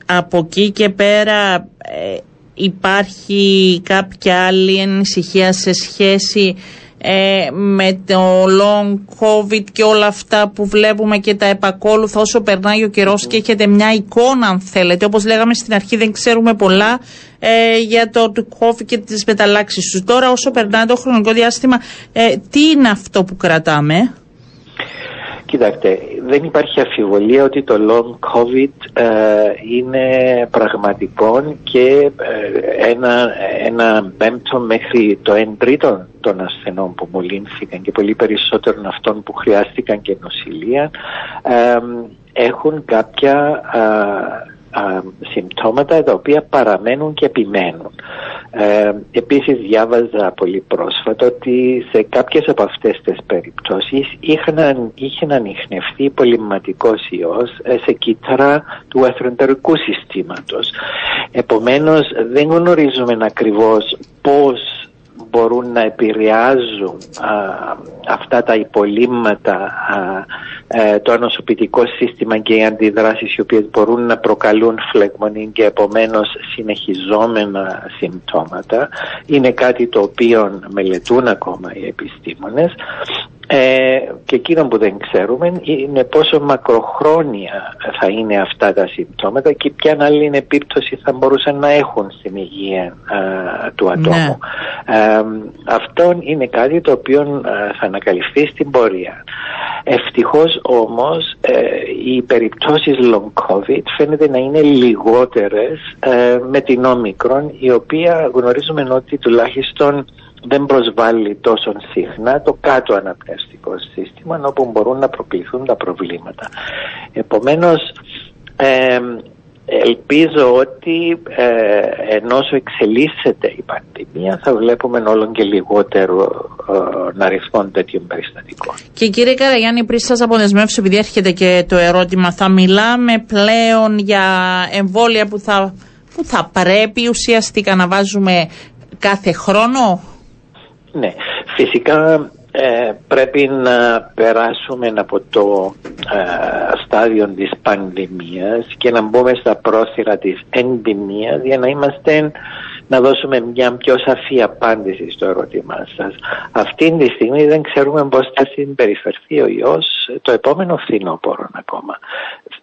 από εκεί και πέρα ε, υπάρχει κάποια άλλη ανησυχία σε σχέση ε, με το long covid και όλα αυτά που βλέπουμε και τα επακόλουθα όσο περνάει ο καιρός και έχετε μια εικόνα αν θέλετε. Όπως λέγαμε στην αρχή δεν ξέρουμε πολλά ε, για το COVID και τις μεταλλάξεις τους. Τώρα όσο περνάει το χρονικό διάστημα ε, τι είναι αυτό που κρατάμε; Κοιτάξτε, δεν υπάρχει αφιβολία ότι το long COVID ε, είναι πραγματικό και ε, ένα, ένα πέμπτο μέχρι το εν τρίτο των ασθενών που μολύνθηκαν και πολύ περισσότερων αυτών που χρειάστηκαν και νοσηλεία ε, έχουν κάποια α, συμπτώματα τα οποία παραμένουν και επιμένουν. Ε, επίσης διάβαζα πολύ πρόσφατα ότι σε κάποιες από αυτές τις περιπτώσεις είχαν, είχε ανοιχνευτεί πολυματικός ιός ε, σε κύτταρα του εθροεντερικού συστήματος. Επομένως δεν γνωρίζουμε ακριβώς πώς μπορούν να επηρεάζουν αυτά τα υπολείμματα ε, το ανοσοποιητικό σύστημα και οι αντιδράσεις οι οποίες μπορούν να προκαλούν φλεγμονή και επομένως συνεχιζόμενα συμπτώματα είναι κάτι το οποίο μελετούν ακόμα οι επιστήμονες ε, και εκείνο που δεν ξέρουμε είναι πόσο μακροχρόνια θα είναι αυτά τα συμπτώματα και ποια άλλη επίπτωση θα μπορούσαν να έχουν στην υγεία του ατόμου. Ναι. Ε, αυτό είναι κάτι το οποίο θα ανακαλυφθεί στην πορεία. Ευτυχώς όμως ε, οι περιπτώσεις long covid φαίνεται να είναι λιγότερες ε, με την όμικρον η οποία γνωρίζουμε ότι τουλάχιστον δεν προσβάλλει τόσο συχνά το κάτω αναπνευστικό σύστημα όπου μπορούν να προκληθούν τα προβλήματα. Επομένως ελπίζω ότι ε, ενώ εξελίσσεται η πανδημία θα βλέπουμε όλο και λιγότερο ε, αριθμό τέτοιων περιστατικών. Και κύριε Καραγιάννη, πριν σας αποδεσμεύσω, επειδή έρχεται και το ερώτημα, θα μιλάμε πλέον για εμβόλια που θα, που θα πρέπει ουσιαστικά να βάζουμε κάθε χρόνο; Ναι, φυσικά ε, πρέπει να περάσουμε από το ε, στάδιο της πανδημίας και να μπούμε στα πρόθυρα της ενδημίας για να είμαστε να δώσουμε μια πιο σαφή απάντηση στο ερώτημά σας. Αυτή τη στιγμή δεν ξέρουμε πώς θα συμπεριφερθεί ο ιός το επόμενο φθινόπωρο ακόμα.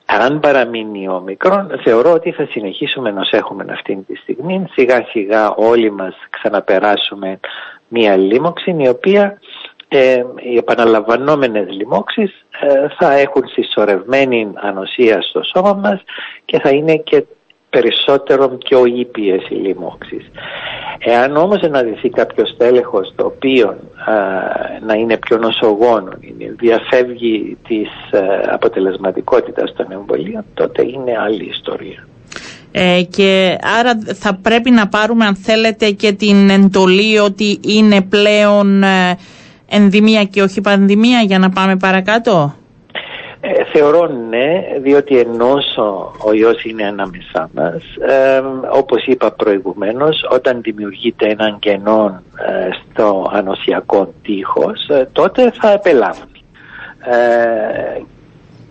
Αν παραμείνει ο μικρό, θεωρώ ότι θα συνεχίσουμε να έχουμε αυτή τη στιγμή. Σιγά σιγά όλοι μας ξαναπεράσουμε μια λίμωξη η οποία ε, οι επαναλαμβανόμενες λοιμώξεις ε, θα έχουν συσσωρευμένη ανοσία στο σώμα μας και θα είναι και περισσότερο πιο ήπιες οι λοιμώξεις. Εάν όμως αναδυθεί κάποιο τέλεχος το οποίο να είναι πιο νοσογόνο, διαφεύγει της α, αποτελεσματικότητας των εμβολίων, τότε είναι άλλη ιστορία. Ε, και άρα θα πρέπει να πάρουμε αν θέλετε και την εντολή ότι είναι πλέον ε, ενδημία και όχι πανδημία για να πάμε παρακάτω; Ε, θεωρώ ναι, διότι ενώ ο ιός είναι ανάμεσά μας, ε, όπως είπα προηγουμένως, όταν δημιουργείται έναν κενό ε, στο ανοσιακό τείχος, ε, τότε θα επελάβει.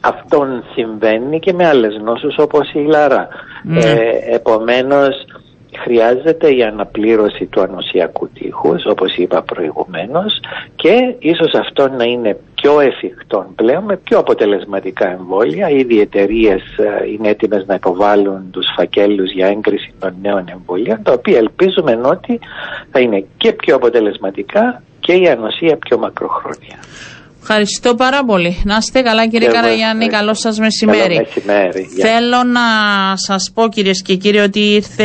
Ε, αυτόν συμβαίνει και με άλλες νόσους όπως η λαρά. Ναι. επομένως, χρειάζεται η αναπλήρωση του ανοσιακού τείχους όπως είπα προηγουμένως και ίσως αυτό να είναι πιο εφικτό πλέον με πιο αποτελεσματικά εμβόλια. Ήδη οι εταιρείες ε, είναι έτοιμες να υποβάλουν τους φακέλους για έγκριση των νέων εμβολίων τα οποία ελπίζουμε ότι θα είναι και πιο αποτελεσματικά και η ανοσία πιο μακροχρόνια. Ευχαριστώ πάρα πολύ. Να είστε καλά κύριε Καραγιάννη, καλό σας μεσημέρι. μεσημέρι. Θέλω να σας πω κυρίες και κύριοι ότι ήρθε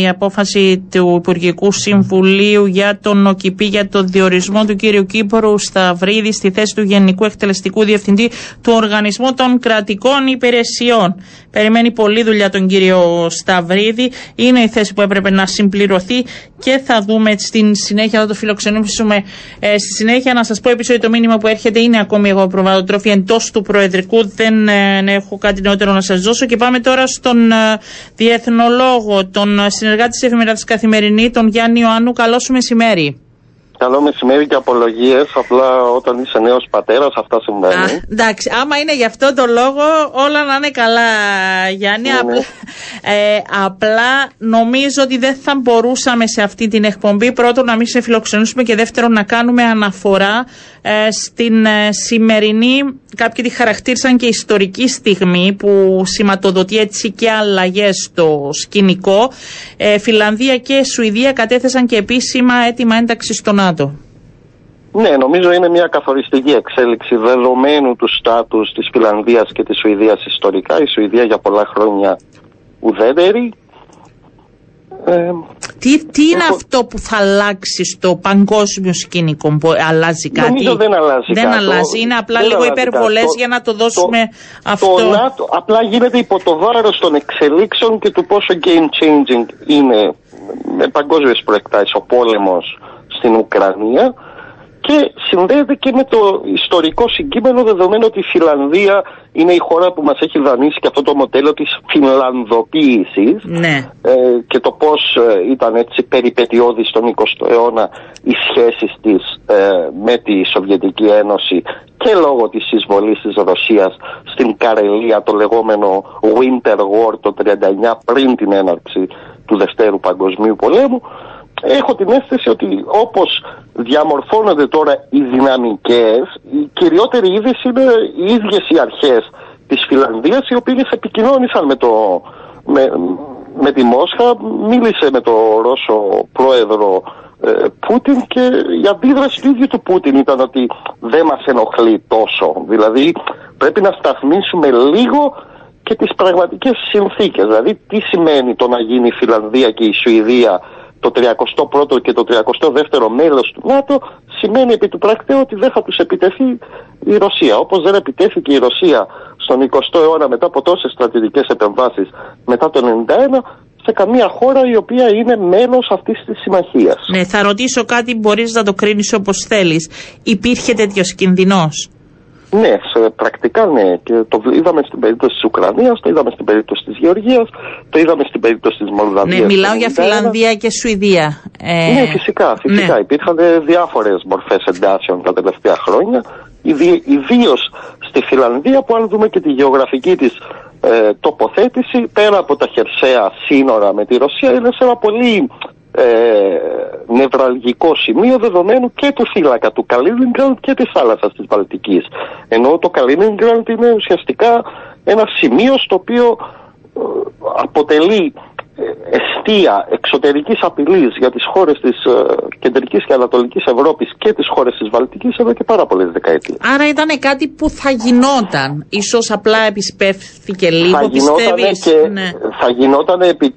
η απόφαση του Υπουργικού Συμβουλίου για τον ΟΚΙΠΗ για το διορισμό του κύριου Κύπρου Σταυρίδη στη θέση του Γενικού Εκτελεστικού Διευθυντή του Οργανισμού των Κρατικών Υπηρεσιών. Περιμένει πολλή δουλειά τον κύριο Σταυρίδη. Είναι η θέση που έπρεπε να συμπληρωθεί και θα δούμε στην συνέχεια, θα το φιλοξενήσουμε ε, στη συνέχεια. Να σας πω επίσης ότι το μήνυμα που έρχεται είναι ακόμη εγώ προβατοτρόφη εντός του Προεδρικού. Δεν ε, έχω κάτι νεότερο να σας δώσω. Και πάμε τώρα στον ε, διεθνολόγο, τον συνεργάτη της εφημερίδας Καθημερινή, τον Γιάννη Ιωάννου. Καλό σου μεσημέρι. Καλό μεσημέρι και απολογίες. Απλά όταν είσαι νέος πατέρας, αυτά συμβαίνουν. Α, εντάξει, άμα είναι γι' αυτό το λόγο, όλα να είναι καλά, Γιάννη. Ναι, ναι. Απλά, ε, απλά νομίζω ότι δεν θα μπορούσαμε σε αυτή την εκπομπή πρώτον να μην σε φιλοξενούσουμε και δεύτερον να κάνουμε αναφορά ε, στην ε, σημερινή, κάποιοι τη χαρακτήρισαν και ιστορική στιγμή που σηματοδοτεί έτσι και αλλαγές στο σκηνικό. Ε, Φιλανδία και Σουηδία κατέθεσαν και επίσημα έτοιμα ένταξης στο ΝΑΤΟ. Ναι, νομίζω είναι μια καθοριστική εξέλιξη δεδομένου του στάτους της Φιλανδίας και της Σουηδίας ιστορικά. Η Σουηδία για πολλά χρόνια ουδέτερη. Ε, Τι, τι είναι αυτό που θα αλλάξει στο παγκόσμιο σκηνικό, που αλλάζει κάτι; Νομίζω δεν αλλάζει Δεν κάτι. αλλάζει, είναι απλά Δεν λίγο αλλάζει υπερβολές κάτι. για να το δώσουμε το, αυτό. Το ΝΑΤΟ απλά γίνεται υπό το βάρος των εξελίξεων και του πόσο game changing είναι με παγκόσμιες προεκτάσεις ο πόλεμος στην Ουκρανία και συνδέεται και με το ιστορικό συγκείμενο δεδομένου ότι η Φιλανδία είναι η χώρα που μας έχει δανείσει και αυτό το μοντέλο της φιλανδοποίησης Ναι. ε, και το πώς ε, ήταν έτσι περιπετειώδη στον 20ο αιώνα οι σχέσεις της ε, με τη Σοβιετική Ένωση και λόγω της εισβολής της Ρωσίας στην Καρελία το λεγόμενο Winter War το 39 πριν την έναρξη του Δευτέρου Παγκοσμίου Πολέμου έχω την αίσθηση ότι όπως διαμορφώνονται τώρα οι δυναμικές η κυριότερη είδηση είναι οι ίδιες οι αρχές της Φιλανδίας οι οποίες επικοινώνησαν με το, με, με τη Μόσχα, μίλησε με τον Ρώσο πρόεδρο ε, Πούτιν και η αντίδραση του ίδιου του Πούτιν ήταν ότι δεν μας ενοχλεί τόσο. Δηλαδή πρέπει να σταθμίσουμε λίγο και τις πραγματικές συνθήκες. Δηλαδή τι σημαίνει το να γίνει η Φιλανδία και η Σουηδία το 31ο και το 32ο μέλος του ΝΑΤΟ σημαίνει επί του πρακτέου ότι δεν θα τους επιτεθεί η Ρωσία. Όπως δεν επιτέθηκε η Ρωσία στον 20ο αιώνα μετά από τόσες στρατιωτικές επεμβάσεις μετά το 91 σε καμία χώρα η οποία είναι μέλος αυτής της συμμαχίας. Ναι, θα ρωτήσω κάτι, μπορείς να το κρίνεις όπως θέλεις. Υπήρχε τέτοιος κινδυνός; Ναι, σε πρακτικά ναι. Και το είδαμε στην περίπτωση της Ουκρανίας, το είδαμε στην περίπτωση της Γεωργίας, το είδαμε στην περίπτωση της Μολδαβίας. Ναι, μιλάω το για 91. Φιλανδία και Σουηδία. Ε, Ναι, φυσικά, φυσικά. ναι. Υπήρχαν διάφορες μορφές εντάσεων τα τελευταία χρόνια. Ιδίως στη Φιλανδία, που αν δούμε και τη γεωγραφική της ε, τοποθέτηση, πέρα από τα χερσαία σύνορα με τη Ρωσία, είναι σε ένα πολύ ε, νευραλγικό σημείο δεδομένου και του θύλακα του Καλίνιγκραντ και της θάλασσας της Βαλτικής. Ενώ το Καλίνιγκραντ είναι ουσιαστικά ένα σημείο στο οποίο ε, αποτελεί ε, αιστεία εξωτερικής απειλής για τις χώρες της ε, κεντρικής και ανατολικής Ευρώπης και τις χώρες της Βαλτικής εδώ και πάρα πολλές δεκαετίες. Άρα ήταν κάτι που θα γινόταν. Ίσως απλά επισπεύθηκε λίγο, θα γινότανε πιστεύεις; και Ναι. θα γινόταν επί,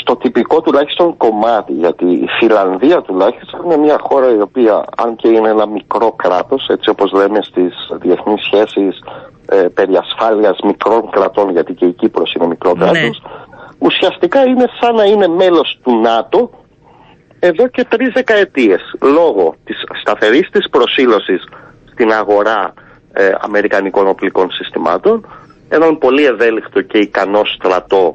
στο τυπικό τουλάχιστον κομμάτι γιατί η Φιλανδία τουλάχιστον είναι μια χώρα η οποία αν και είναι ένα μικρό κράτος έτσι όπως λέμε στις διεθνείς σχέσεις ε, περί ασφάλειας μικρών κρατών γιατί και η Κύπρος είναι μικρό Ναι. Κράτος ουσιαστικά είναι σαν να είναι μέλος του ΝΑΤΟ εδώ και τρεις δεκαετίες λόγω της σταθερής της προσήλωσης στην αγορά ε, αμερικανικών οπλικών συστημάτων έναν πολύ ευέλικτο και ικανό στρατό